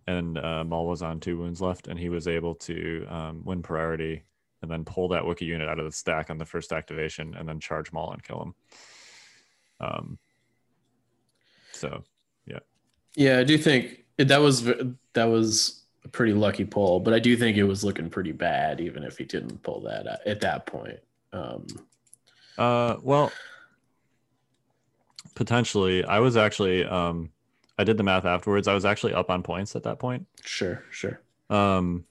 and uh, Maul was on two wounds left, and he was able to um, win priority and then pull that Wookiee unit out of the stack on the first activation, and then charge Maul and kill him. Um, so Yeah, I do think that was that was a pretty lucky pull, but I do think it was looking pretty bad, even if he didn't pull that at, at that point. Um, Uh, well, potentially. I was actually, um, I did the math afterwards. I was actually up on points at that point. sure, sure. Um,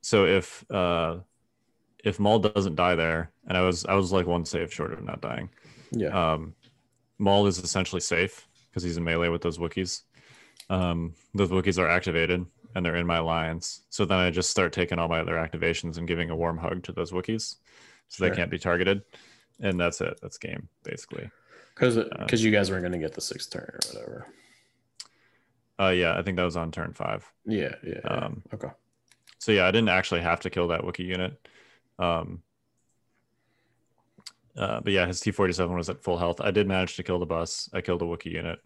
so if uh, if Maul doesn't die there, and I was I was like one save short of not dying. Yeah, Um, Maul is essentially safe because he's in melee with those Wookiees. Um, those Wookiees are activated and they're in my lines. So then I just start taking all my other activations and giving a warm hug to those Wookiees, so Sure. they can't be targeted. And that's it. That's game basically. because uh, because you guys weren't going to get the sixth turn or whatever. Uh, yeah, I think that was on turn five. Yeah, yeah. yeah. Um, okay. So yeah, I didn't actually have to kill that Wookiee unit. Um, uh, but yeah, his T forty seven was at full health. I did manage to kill the bus. I killed a Wookiee unit.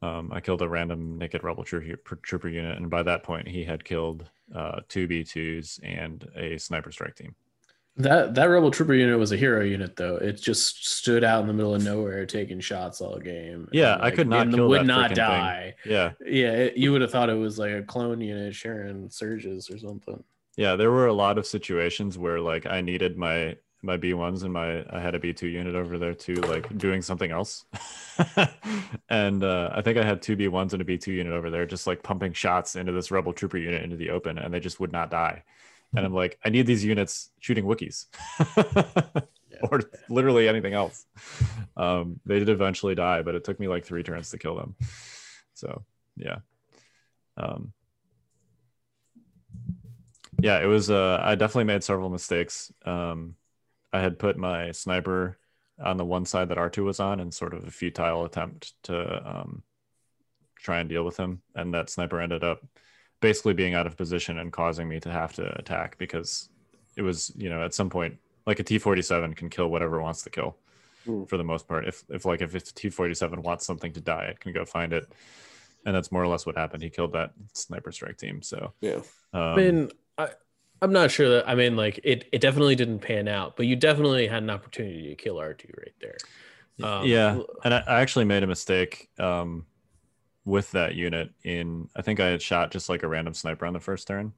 Um, I killed a random naked rebel trooper, trooper unit, and by that point, he had killed uh, two B2s and a sniper strike team. That that rebel trooper unit was a hero unit though. It just stood out in the middle of nowhere, taking shots all game. Yeah, and, I could not and kill would that not die. thing. Yeah, Yeah, it, you would have thought it was like a clone unit sharing surges or something. yeah. There were a lot of situations where like I needed my my B ones and my I had a B two unit over there too, like doing something else. and uh, I think I had two B ones and a B two unit over there, just like pumping shots into this rebel trooper unit into the open, and they just would not die. And I'm like, I need these units shooting Wookiees. or literally anything else. Um, they did eventually die, but it took me like three turns to kill them. So yeah. Um, yeah, it was. Uh, I definitely made several mistakes. Um, I had put my sniper on the one side that R2 was on, in sort of a futile attempt to um, try and deal with him, and that sniper ended up basically being out of position and causing me to have to attack because it was, you know, at some point, like a T47 can kill whatever it wants to kill Hmm. for the most part. If if like if it's T47 wants something to die, it can go find it. And that's more or less what happened. He killed that sniper strike team. So Yeah. um, I mean, I, I'm not sure that. I mean, like it, it definitely didn't pan out, but you definitely had an opportunity to kill R2 right there. Um, yeah, and I, I actually made a mistake um, with that unit. In I think I had shot just like a random sniper on the first turn,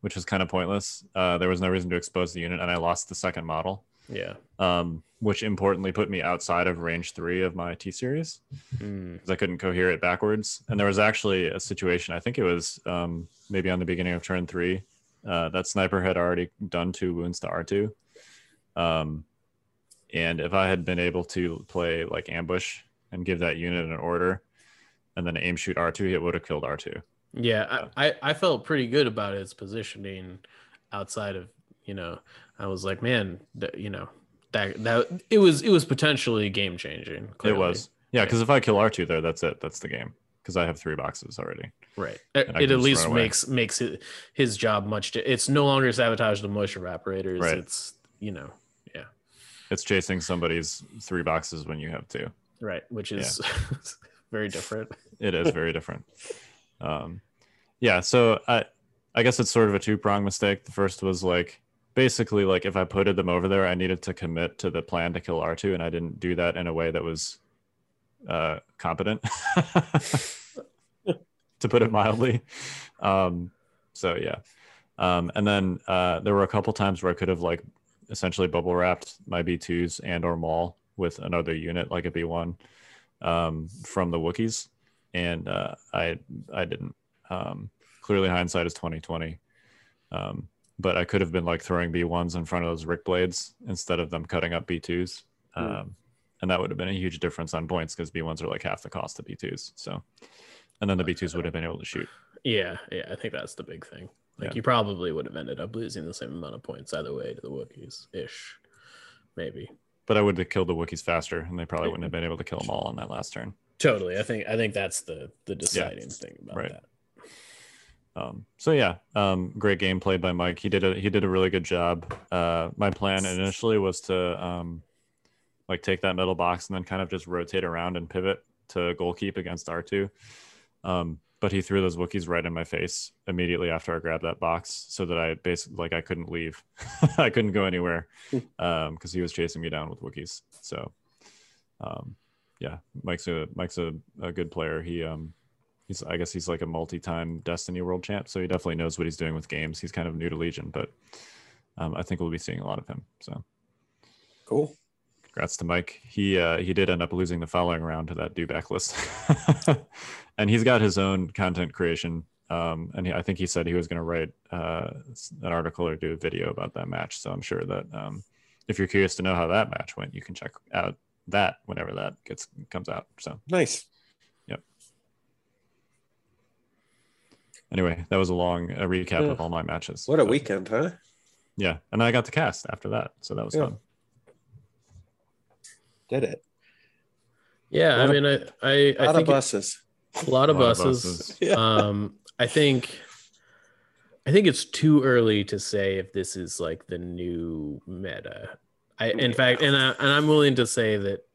which was kind of pointless. Uh, there was no reason to expose the unit, and I lost the second model, Yeah. um, which importantly put me outside of range three of my T series Mm. because I couldn't cohere it backwards. And there was actually a situation. I think it was um, maybe on the beginning of turn three. Uh, that sniper had already done two wounds to R two. Um, and if I had been able to play like ambush and give that unit an order, and then aim shoot R two, it would have killed R two. Yeah, I, I, I felt pretty good about its positioning outside of you know. I was like, man, that, you know, that that it was it was potentially game changing. It was, yeah, because if I kill R two there, that's it. That's the game. Because I have three boxes already. right. It, at least makes makes it his job much. Di- it's no longer sabotage the moisture vaporators. Right. It's you know, yeah, It's chasing somebody's three boxes when you have two. right, which is very different. it is very different um yeah so i i guess it's sort of a two-prong mistake the first was like basically like if i putted them over there i needed to commit to the plan to kill r2 and i didn't do that in a way that was uh competent to put it mildly. Um so yeah. Um and then uh there were a couple times where i could have like essentially bubble wrapped my b2s and or maul with another unit like a b1 um from the wookiees. And uh, I I didn't. Um, clearly, hindsight is twenty twenty. Um, but I could have been like throwing B ones in front of those Ryyk blades instead of them cutting up B twos, um, and that would have been a huge difference on points because B ones are like half the cost of B twos. So, and then the B twos would have been able to shoot. Yeah, yeah, I think that's the big thing. Like Yeah. you probably would have ended up losing the same amount of points either way to the Wookiees ish, maybe. But I would have killed the Wookiees faster, and they probably wouldn't have been able to kill them all on that last turn. Totally. I think I think that's the the deciding thing about right. that. Um, so yeah, um, great game played by Mike. He did a he did a really good job. Uh, my plan initially was to um, like take that middle box and then kind of just rotate around and pivot to goal keep against R two. Um, but he threw those Wookiees right in my face immediately after I grabbed that box, so that I basically like I couldn't leave. I couldn't go anywhere because he was chasing me down with Wookiees. So um, yeah, Mike's a Mike's a, a good player. He um he's I guess he's like a multi-time Destiny world champ, so he definitely knows what he's doing with games. He's kind of new to Legion, but um, I think we'll be seeing a lot of him. So Cool. Congrats to Mike. He uh, he did end up losing the following round to that dewback list, and he's got his own content creation. Um, and he, I think he said he was going to write uh, an article or do a video about that match. So I'm sure that um, if you're curious to know how that match went, you can check out that whenever that gets comes out. So Nice. Yep. Anyway, that was a long uh, recap Yeah. of all my matches. What a weekend, huh? Yeah, and I got to cast after that, so that was Yeah. fun. Did it. Yeah, I Lot of- mean, I I, I of think buses. a lot of A lot of buses. buses. Yeah. Um, I think I think it's too early to say if this is like the new meta. I in fact, and I, and I'm willing to say that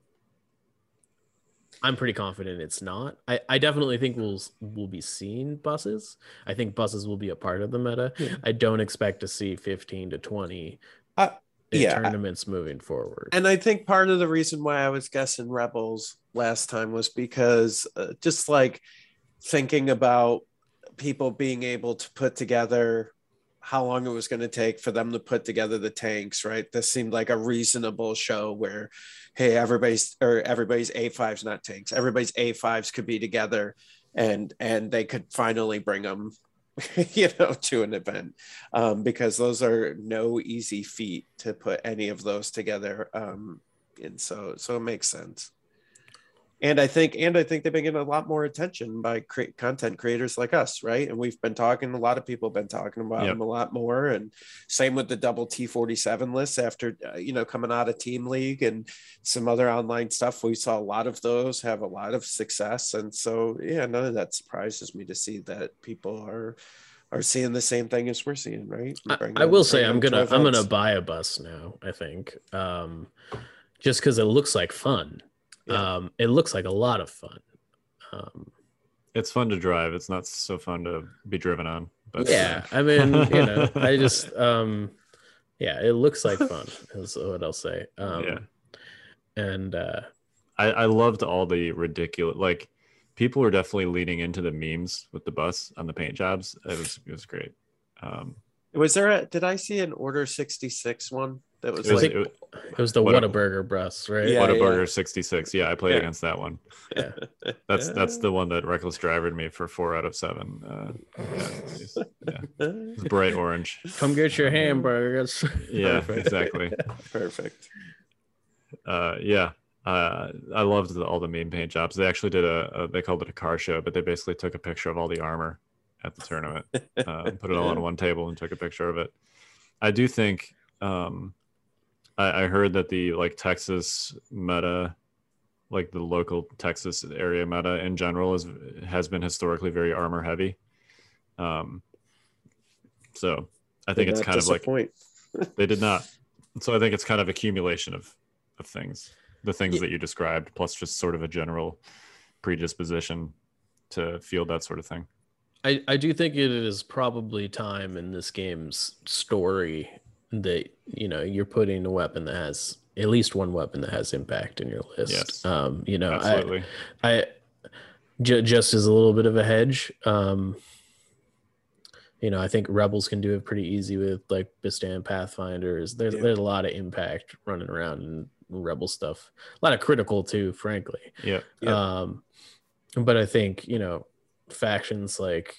I'm pretty confident it's not. I, I definitely think we'll we'll be seeing buses. I think buses will be a part of the meta. Yeah. I don't expect to see 15 to 20 Uh, in yeah. tournaments moving forward. And I think part of the reason why I was guessing Rebels last time was because uh, just like thinking about people being able to put together how long it was going to take for them to put together the tanks, right? This seemed like a reasonable show where, hey, everybody's or everybody's A5s, not tanks, everybody's A5s could be together and and they could finally bring them you know to an event um, because those are no easy feat to put any of those together um, and so so it makes sense and i think and i think they've been getting a lot more attention by cre- content creators like us right and we've been talking a lot of people have been talking about Yep. them a lot more and same with the double t47 list after uh, you know coming out of team league and some other online stuff we saw a lot of those have a lot of success and so yeah none of that surprises me to see that people are are seeing the same thing as we're seeing right I, I will say I'm gonna I'm gonna buy a bus now. I think um, just because it looks like fun. Yeah. Um, it looks like a lot of fun. Um, It's fun to drive. It's not so fun to be driven on. But yeah, I mean, you know, I just um, yeah, it looks like fun. Is what I'll say. Um, Yeah. and uh, I, I loved all the ridiculous like people were definitely leaning into the memes with the bus on the paint jobs. It was it was great. Um, was there a did i see an order 66 one that was it was, like it, it was the What a- Whataburger bus, right? Yeah, Whataburger 66. Yeah, I played Yeah. against that one. Yeah. That's that's the one that reckless drivered me for four out of seven. Uh, yeah, yeah, it's bright orange. Come get your hamburgers. Yeah, Perfect. exactly. perfect Uh, yeah, uh, I loved the, all the meme paint jobs. They actually did a, a they called it a car show, but they basically took a picture of all the armor at the tournament, uh, put it all on one table, and took a picture of it. I do think um, I, I heard that the like Texas meta, like the local Texas area meta in general, is has been historically very armor heavy. Um, so I think it's not kind of like they did not. So I think it's kind of accumulation of of things, the things Yeah. that you described, plus just sort of a general predisposition to feel that sort of thing. I, I do think it is probably time in this game's story that you know you're putting a weapon that has at least one weapon that has impact in your list. Yes. Um, you know, I, Absolutely. I j- just as a little bit of a hedge. Um, you know, I think rebels can do it pretty easy with like Bistan Pathfinders. There's Yeah. there's a lot of impact running around in rebel stuff. A lot of critical too, frankly. yeah. Yeah. Um, but I think you know factions like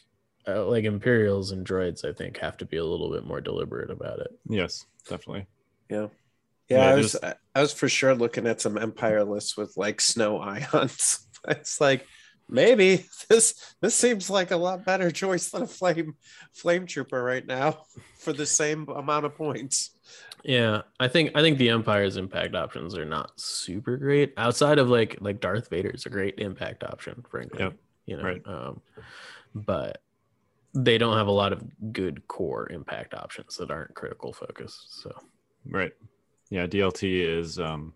uh, like Imperials and droids, I think, have to be a little bit more deliberate about it. Yes, definitely. Yeah. Yeah, Yeah, I there's- was I was for sure looking at some Empire lists with like snow ions. it's like maybe this this seems like a lot better choice than a flame flame trooper right now for the same amount of points. Yeah, I think I think the Empire's impact options are not super great. Outside of like like Darth Vader's a great impact option, frankly. Yep, You know, right. um, but they don't have a lot of good core impact options that aren't critical focus. So Right. Yeah, DLT is um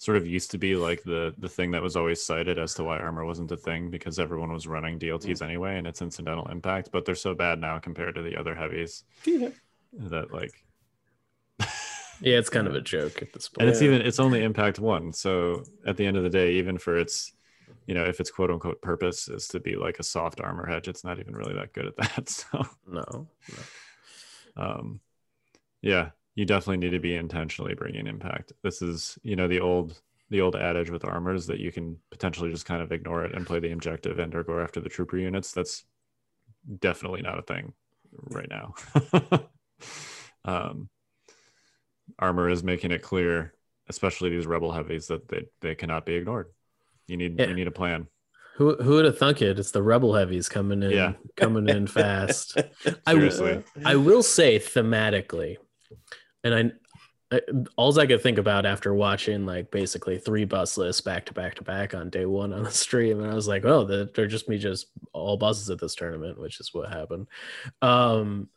sort of used to be like the the thing that was always cited as to why armor wasn't a thing because everyone was running DLTs anyway and it's incidental impact, but they're so bad now compared to the other heavies Yeah. that like yeah, it's kind of a joke at this point. and it's even it's only impact one so at the end of the day even for its you know if its quote unquote purpose is to be like a soft armor hedge it's not even really that good at that so. No, no. um yeah you definitely need to be intentionally bringing impact. This is you know the old the old adage with armors that you can potentially just kind of ignore it and play the objective and or go after the trooper units. That's definitely not a thing right now. Um armor is making it clear especially these rebel heavies that they, they cannot be ignored you need Yeah. you need a plan Who who would have thunk it? It's the rebel heavies coming in, Yeah. coming in fast. I will- seriously I will say thematically, and I, I all I could think about after watching like basically three bus lists back to back to back on day one on the stream, and I was like, oh, the- they're just me just all buses at this tournament, which is what happened. Um,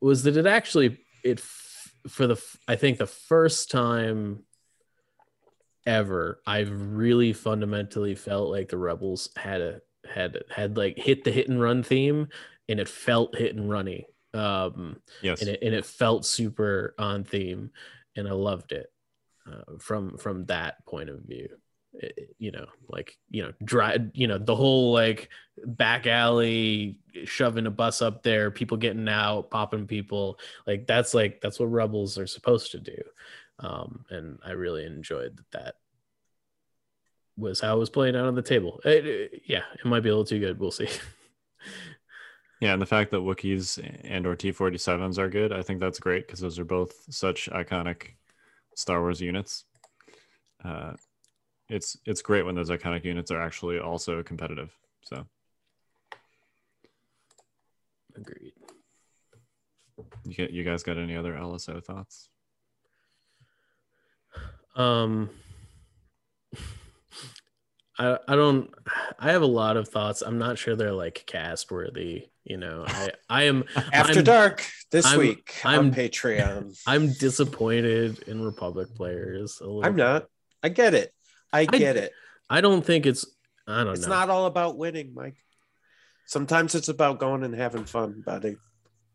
was that it actually it for the I think the first time ever, I've really fundamentally felt like the Rebels had a had had like hit the hit and run theme, and it felt hit and runny. Um, Yes. and it and it felt super on theme, and I loved it uh, from from that point of view. It- you know, like you know, dry, you know, the whole like back alley shoving a bus up there, people getting out, popping people, like that's like that's what rebels are supposed to do. Um, and I really enjoyed that. That was how it was playing out on the table. It- it- yeah, it might be a little too good. We'll see. Yeah, and the fact that Wookiees and or T-47s are good, I think that's great because those are both such iconic Star Wars units. Uh, it's it's great when those iconic units are actually also competitive. So Agreed. you get, you guys got any other LSO thoughts? Um, I I don't. I have a lot of thoughts. I'm not sure they're like cast worthy. You know, I I am After I'm- Dark this I'm- week I'm- on Patreon. I'm disappointed in Republic players. A little I'm bit. not. I get it. I get it. I don't think it's. I don't It's know. not all about winning, Mike. Sometimes it's about going and having fun, buddy.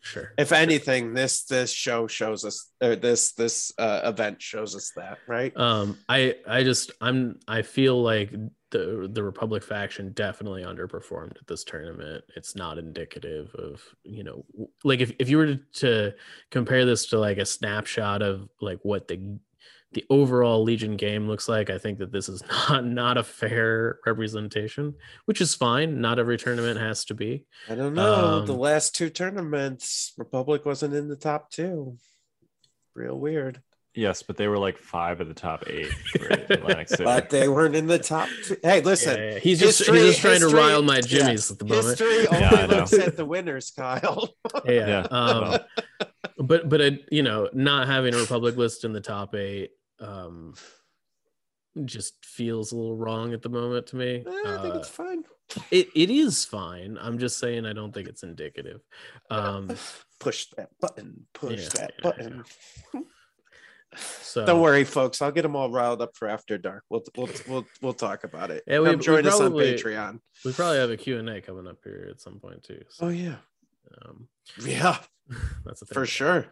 Sure. If anything, this this show shows us, or this this uh, event shows us that, right? Um, I I just I'm I feel like the the Republic faction definitely underperformed at this tournament. It's not indicative of you know like if if you were to, to compare this to like a snapshot of like what the the overall Legion game looks like, I think that this is not not a fair representation, which is fine. Not every tournament has to be. I don't know. the um, last two tournaments, Republic wasn't in the top two. Real weird. Yes, but they were like five of the top eight for Atlantic City. But they weren't in the top two. Hey, listen. Yeah, yeah. he's just history- he's just trying to rile my yeah, jimmies at the moment. History Yeah, only I know. looks at the winners, Kyle. yeah. Yeah, Um, but but it, you know, not having a Republic list in the top eight um, just feels a little wrong at the moment to me. I think Uh, it's fine. it it is fine. I'm just saying I don't think it's indicative. Um, Push that button. Push Yeah, that yeah, button. so Don't worry, folks. I'll get them all riled up for after dark. We'll we'll we'll, we'll talk about it. Yeah, we- Come we join us on Patreon. we probably have a Q and A coming up here at some point too. So, Oh yeah, um, yeah, that's a thing for sure.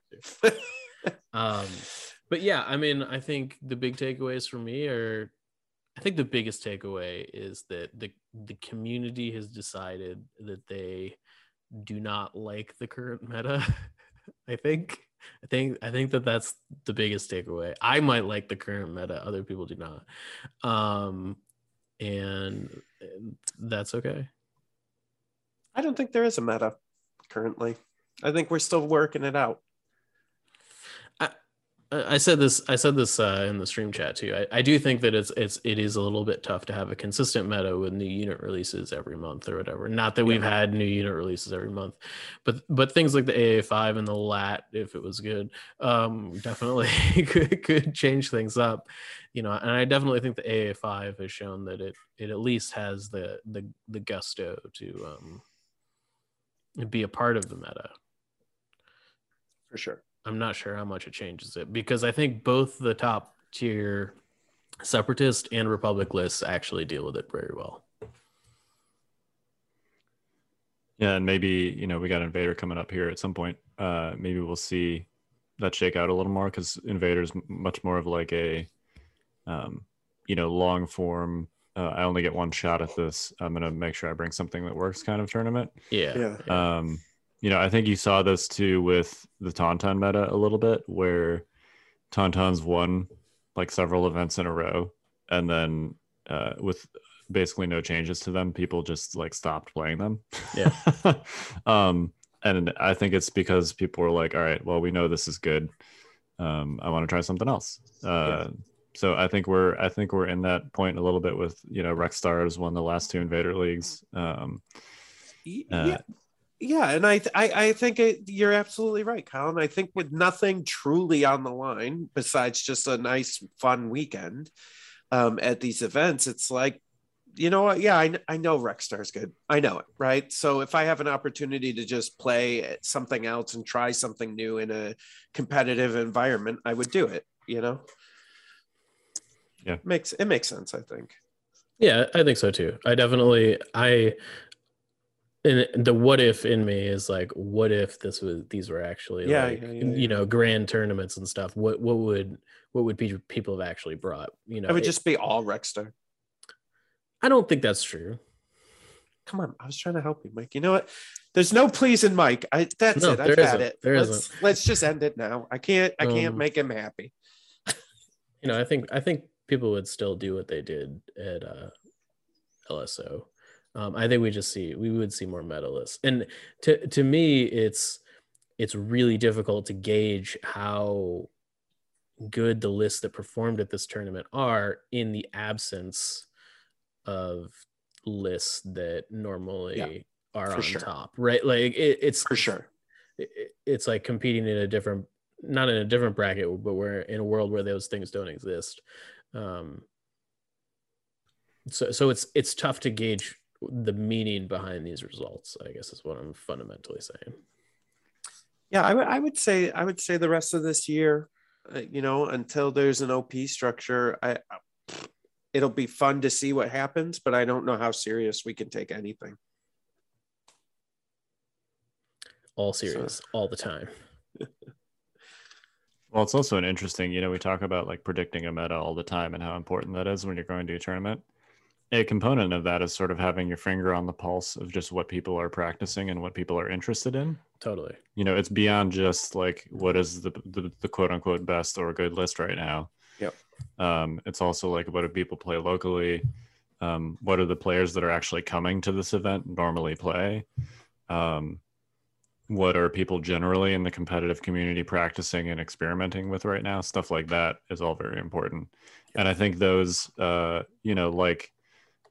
um but yeah i mean i think the big takeaways for me are i think the biggest takeaway is that the the community has decided that they do not like the current meta i think i think i think that that's the biggest takeaway i might like the current meta other people do not um and that's okay I don't think there is a meta currently. I think we're still working it out. I said this. I said this uh, in the stream chat too. I, I do think that it's it's it is a little bit tough to have a consistent meta with new unit releases every month or whatever. Not that we've had new unit releases every month, but but things like the AA five and the LAT, if it was good, um, definitely could could change things up. You know, and I definitely think the AA five has shown that it it at least has the the the gusto to um be a part of the meta. For sure. I'm not sure how much it changes it because I think both the top tier separatist and republic lists actually deal with it very well. Yeah, and maybe you know we got Invader coming up here at some point. Uh, maybe we'll see that shake out a little more because Invader is much more of like a, um, you know, long form. Uh, I only get one shot at this. I'm gonna make sure I bring something that works kind of tournament. Yeah. Yeah. Um, you know, I think you saw this too with the Tauntaun meta a little bit, where Tauntauns won like several events in a row, and then uh, with basically no changes to them, people just like stopped playing them. Yeah. um, and I think it's because people were like, "All right, well, we know this is good. Um, I want to try something else." Uh, So I think we're I think we're in that point a little bit with you know Rexstars won the last two Invader leagues. Um, Uh, yeah. Yeah, and I, th- I, I think it, you're absolutely right, Colin. I think with nothing truly on the line besides just a nice, fun weekend um, at these events, it's like, you know what? Yeah, I, I know Rexstar's good. I know it, right? So if I have an opportunity to just play something else and try something new in a competitive environment, I would do it. You know? Yeah. makes it makes sense. I think. Yeah, I think so too. I definitely I and the what if in me is like what if this was these were actually Yeah, like yeah, yeah, you know grand tournaments and stuff what what would what would pe- people have actually brought you know It would it- just be all Rexstar. I don't think that's true Come on, I was trying to help you, Mike. You know what? There's no pleasing Mike. I that's No, it. I've had it. There let's, isn't. let's just end it now. I can't I can't Um, make him happy. you know I think I think people would still do what they did at uh LSO um I think we just see we would see more medalists and to to me it's it's really difficult to gauge how good the lists that performed at this tournament are in the absence of lists that normally are on sure. top right like it, it's For sure. it- it's like competing in a different not in a different bracket but we're in a world where those things don't exist um so so it's it's tough to gauge the meaning behind these results i guess is what i'm fundamentally saying Yeah, I would say I would say the rest of this year, uh, you know, until there's an OP structure, I it'll be fun to see what happens, but I don't know how serious we can take anything. all serious all the time Well, it's also an interesting, you know, we talk about like predicting a meta all the time and how important that is when you're going to a tournament. A component of that is sort of having your finger on the pulse of just what people are practicing and what people are interested in. totally You know, it's beyond just like what is the the, the quote unquote best or good list right now. Yep. Um, it's also like what do people play locally? Um, what are the players that are actually coming to this event normally play? Um, what are people generally in the competitive community practicing and experimenting with right now stuff like that is all very important and i think those uh you know like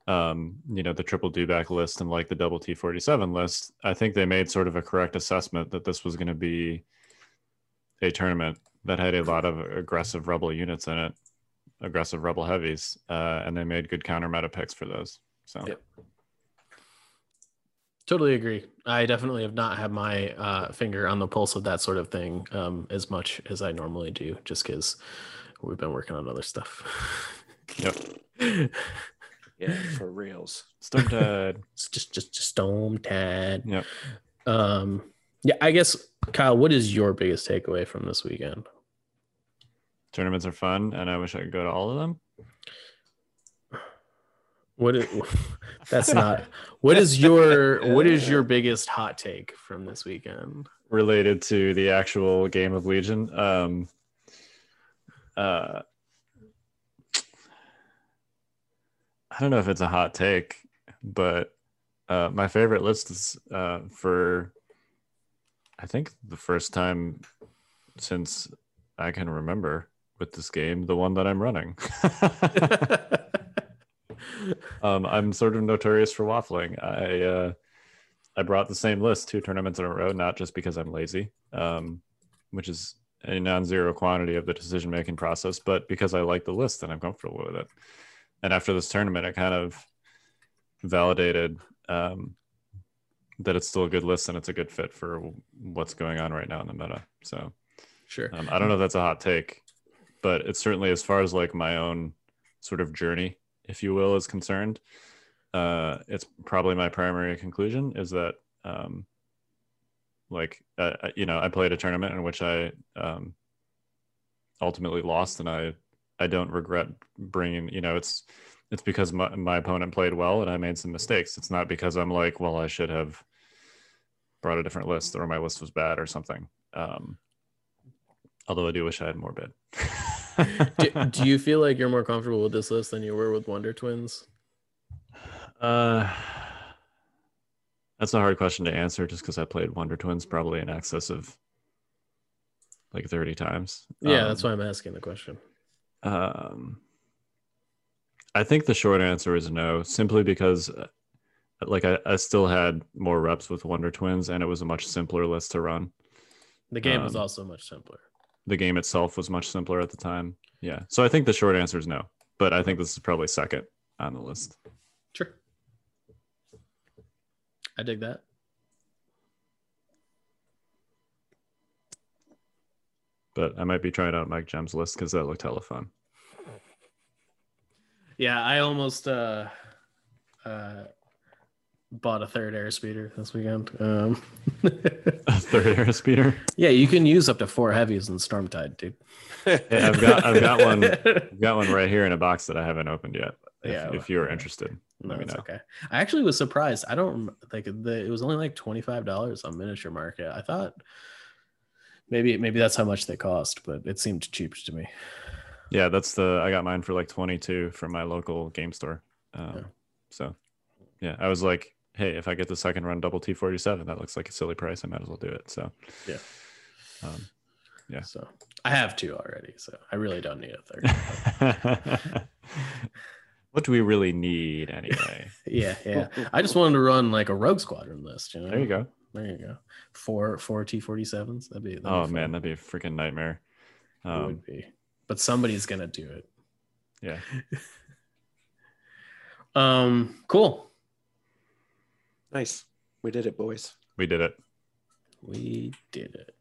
um you know the triple dewback list and like the double t47 list i think they made sort of a correct assessment that this was going to be a tournament that had a lot of aggressive rebel units in it aggressive rebel heavies uh and they made good counter meta picks for those so. Yep. totally agree. I definitely have not had my uh, finger on the pulse of that sort of thing um, as much as i normally do just because we've been working on other stuff. Yep Yeah, for reals. Storm Tide. it's just just just storm tide Yeah. um yeah i guess kyle what is your biggest takeaway from this weekend tournaments are fun and i wish i could go to all of them what is that's not what is your what is your biggest hot take from this weekend related to the actual game of Legion. Um, uh, I don't know if it's a hot take, but uh, my favorite list is uh, for I think the first time since I can remember with this game, the one that I'm running. um, I'm sort of notorious for waffling. I uh, I brought the same list two tournaments in a row, not just because I'm lazy, um, which is a non-zero quantity of the decision-making process, but because I like the list and I'm comfortable with it. And after this tournament, it kind of validated um, that it's still a good list and it's a good fit for what's going on right now in the meta. So sure um, I don't know if that's a hot take, but it's certainly as far as like my own sort of journey, if you will, is concerned. Uh, it's probably my primary conclusion is that, um, like, uh, you know, I played a tournament in which I um, ultimately lost, and I I don't regret bringing. You know, it's it's because my, my opponent played well and I made some mistakes. It's not because I'm like, well, I should have brought a different list or my list was bad or something. Um, although I do wish I had more bid. do, do you feel like you're more comfortable with this list than you were with Wonder Twins? Uh, that's a hard question to answer just because I played Wonder Twins probably in excess of like 30 times. Yeah, that's Um, why I'm asking the question. Um, I think the short answer is no, simply because uh, like I, I still had more reps with Wonder Twins and it was a much simpler list to run. The game was um, also much simpler. The game itself was much simpler at the time. Yeah. So I think the short answer is no, but I think this is probably second on the list. Sure. I dig that. But I might be trying out Mike Gem's list because that looked hella fun. Yeah, I almost uh uh bought a third air speeder this weekend. Um A third air speeder. Yeah, you can use up to four heavies in Stormtide, dude. Yeah, I've got I've got one I've got one right here in a box that I haven't opened yet. If, Yeah, if you're interested, No, let me know. okay. I actually was surprised. I don't like the it was only like twenty five dollars on Miniature Market. I thought maybe maybe that's how much they cost, but it seemed cheap to me. Yeah, that's the I got mine for like 22 from my local game store. Um, Yeah. So, yeah, I was like, hey, if I get the second run double T47, that looks like a silly price. I might as well do it. So, Yeah. Um, Yeah. So I have two already, so I really don't need a third. what do we really need anyway? yeah, yeah. I just wanted to run like a Rogue Squadron list. You know? There you go. There you go. Four four T forty sevens. That'd be. That'd Oh fun. man, that'd be a freaking nightmare. it Um, would be. But somebody's gonna do it. yeah. Um. Cool. Nice. We did it, boys. We did it. We did it.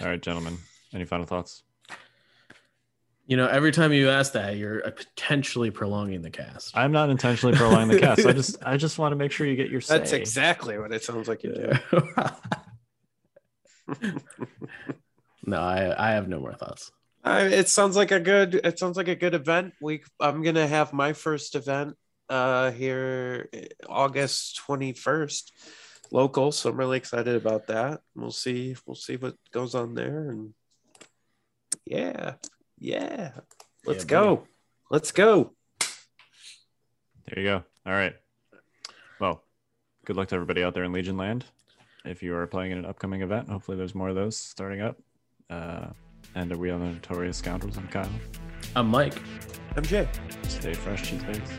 All right, gentlemen. Any final thoughts? You know, every time you ask that, you're uh, potentially prolonging the cast. I'm not intentionally prolonging the cast. I just I just want to make sure you get your say. That's exactly what it sounds like you do. no, I, I have no more thoughts. I, it sounds like a good. It sounds like a good event. We. I'm gonna have my first event uh here eh, August 21st, local. So I'm really excited about that. We'll see. We'll see what goes on there. And yeah, yeah. Let's Yeah, go. Let's go. There you go. All right. Well, good luck to everybody out there in Legion Land. If you are playing in an upcoming event, hopefully there's more of those starting up. Uh, and are we on the Notorious Scoundrels? I'm Kyle. I'm Mike. I'm Jay. Stay fresh, cheese bags.